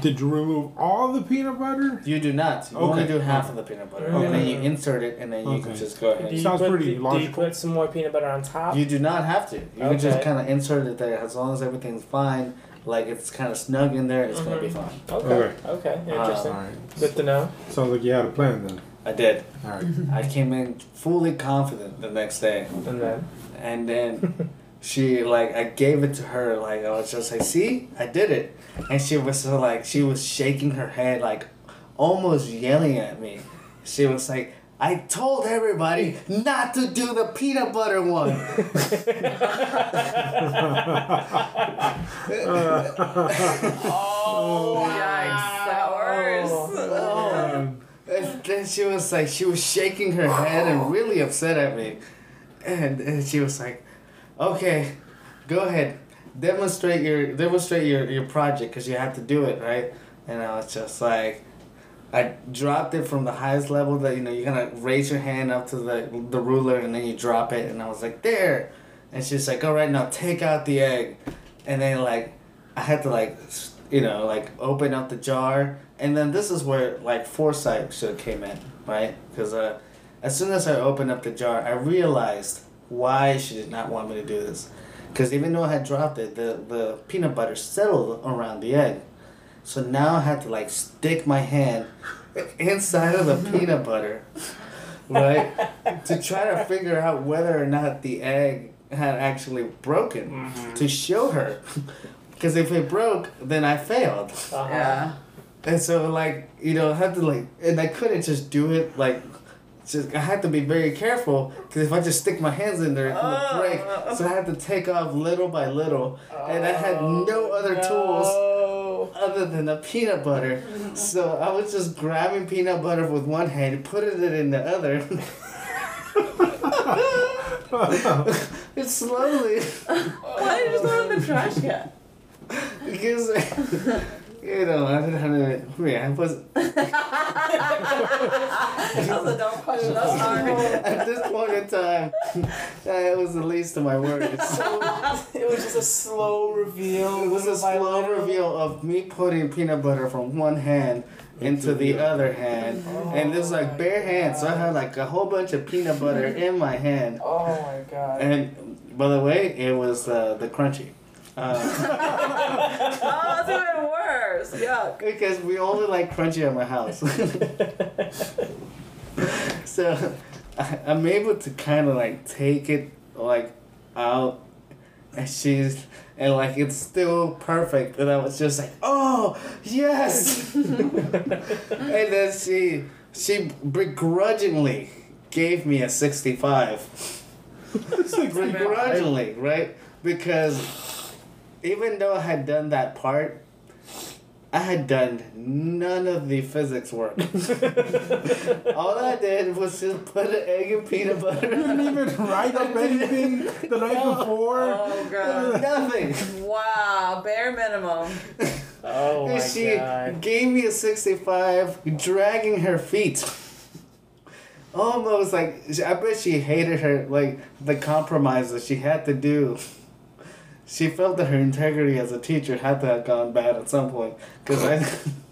Did you remove all the peanut butter? you do not. You only do half of the peanut butter, Okay. and then you insert it, and then you can just go Do ahead. Sounds put, pretty do, do you put some more peanut butter on top? You do not have to. You can just kind of insert it there. As long as everything's fine, like it's kind of snug in there, it's gonna be Mhm. fine. okay. Okay. Okay. Interesting. All right. Good to know. Sounds like you had a plan then. I did. All right. I came in fully confident the next day, And then. and then <laughs> she like I gave it to her like I was just like, see, I did it, and she was so like she was shaking her head like almost yelling at me. She was like. I told everybody not to do the peanut butter one. Oh, yikes! That worse. Oh. And then she was like, she was shaking her head and really upset at me. And, and she was like, okay, go ahead, demonstrate your demonstrate your, your project because you have to do it, right? And I was just like, I dropped it from the highest level that you know you're gonna raise your hand up to the the ruler and then you drop it and I was like there, and she's like all right now take out the egg, and then like I had to like you know like open up the jar. And then this is where like foresight should came in right? Because uh, as soon as I opened up the jar I realized why she did not want me to do this because even though I had dropped it the the peanut butter settled around the egg. So now I had to like stick my hand <laughs> inside of the peanut butter, right? to try to figure out whether or not the egg had actually broken to show her. <laughs> Because if it broke, then I failed. Uh-huh. Yeah. And so like, you know, I had to like, and I couldn't just do it like, just I had to be very careful because if I just stick my hands in there, it would oh. break. So I had to take off little by little, and I had oh, no other tools other than the peanut butter. So I was just grabbing peanut butter with one hand, and putting it in the other. <laughs> it's slowly, Why did you just throw it in the trash can? because you know, I didn't have to. Yeah, I was That was a dumb question. I'm sorry. at this point in time, that was the least of my worries. So <laughs> It was just a slow reveal. it was a slow little. reveal of me putting peanut butter from one hand into the other hand, and this like bare hand. So I had like a whole bunch of peanut butter in my hand. Oh my god. And by the way, it was uh, the crunchy. Uh, Oh, that's even worse. Yuck. because we only like crunchy at my house. <laughs> so I, I'm able to kind of like take it like out, and she's and like it's still perfect. And I was just like, oh yes. <laughs> and then she she begrudgingly gave me a sixty five. <laughs> begrudgingly, right? Because even though I had done that part, I had done none of the physics work. <laughs> All I did was just put an egg and peanut butter. You didn't even write up <laughs> anything the night oh, before. Oh god. Nothing. Wow. Bare minimum. <laughs> oh my and she god. gave me a 65, dragging her feet. Almost like I bet she hated her like the compromise that she had to do. She felt that her integrity as a teacher had to have gone bad at some point. Cause I, <laughs>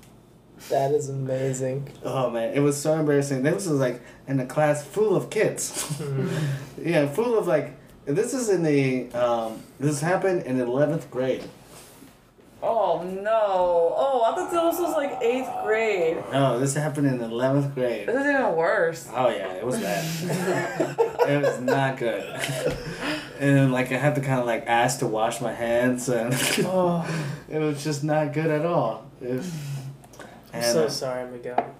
<laughs> That is amazing. oh man, it was so embarrassing. This was like in a class full of kids. <laughs> yeah, full of like. This is in the um. This happened in eleventh grade. Oh no. Oh, I thought this was like eighth grade. No, this happened in eleventh grade. This is even worse. Oh yeah, it was bad. <laughs> it was not good. and like I had to kind of like ask to wash my hands, and Oh, <laughs> it was just not good at all. It was- I'm so uh, sorry, Miguel.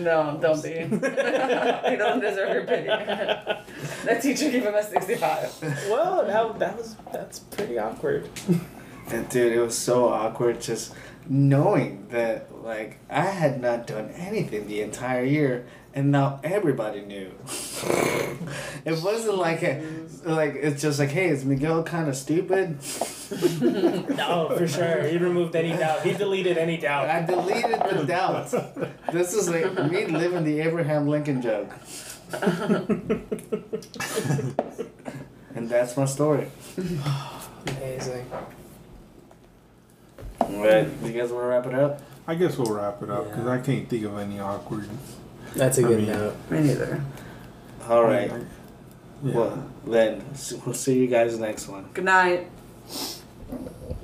No, don't be. <laughs> he doesn't deserve your pity. that teacher gave him a 65. Well, that, that was that's pretty awkward. And dude, it was so awkward. Just knowing that like I had not done anything the entire year, and now everybody knew. <laughs> it wasn't like a, like it's just like hey, is Miguel kind of stupid? <laughs> No, for sure. He removed any doubt. He deleted any doubt. I deleted the doubts. This is like me living the Abraham Lincoln joke. <laughs> and that's my story. Amazing. Alright, you guys want to wrap it up? I guess we'll wrap it up because Yeah. I can't think of any awkward. That's a good mean- note. Me neither. Alright, Yeah. well, then we'll see you guys next one. Good night.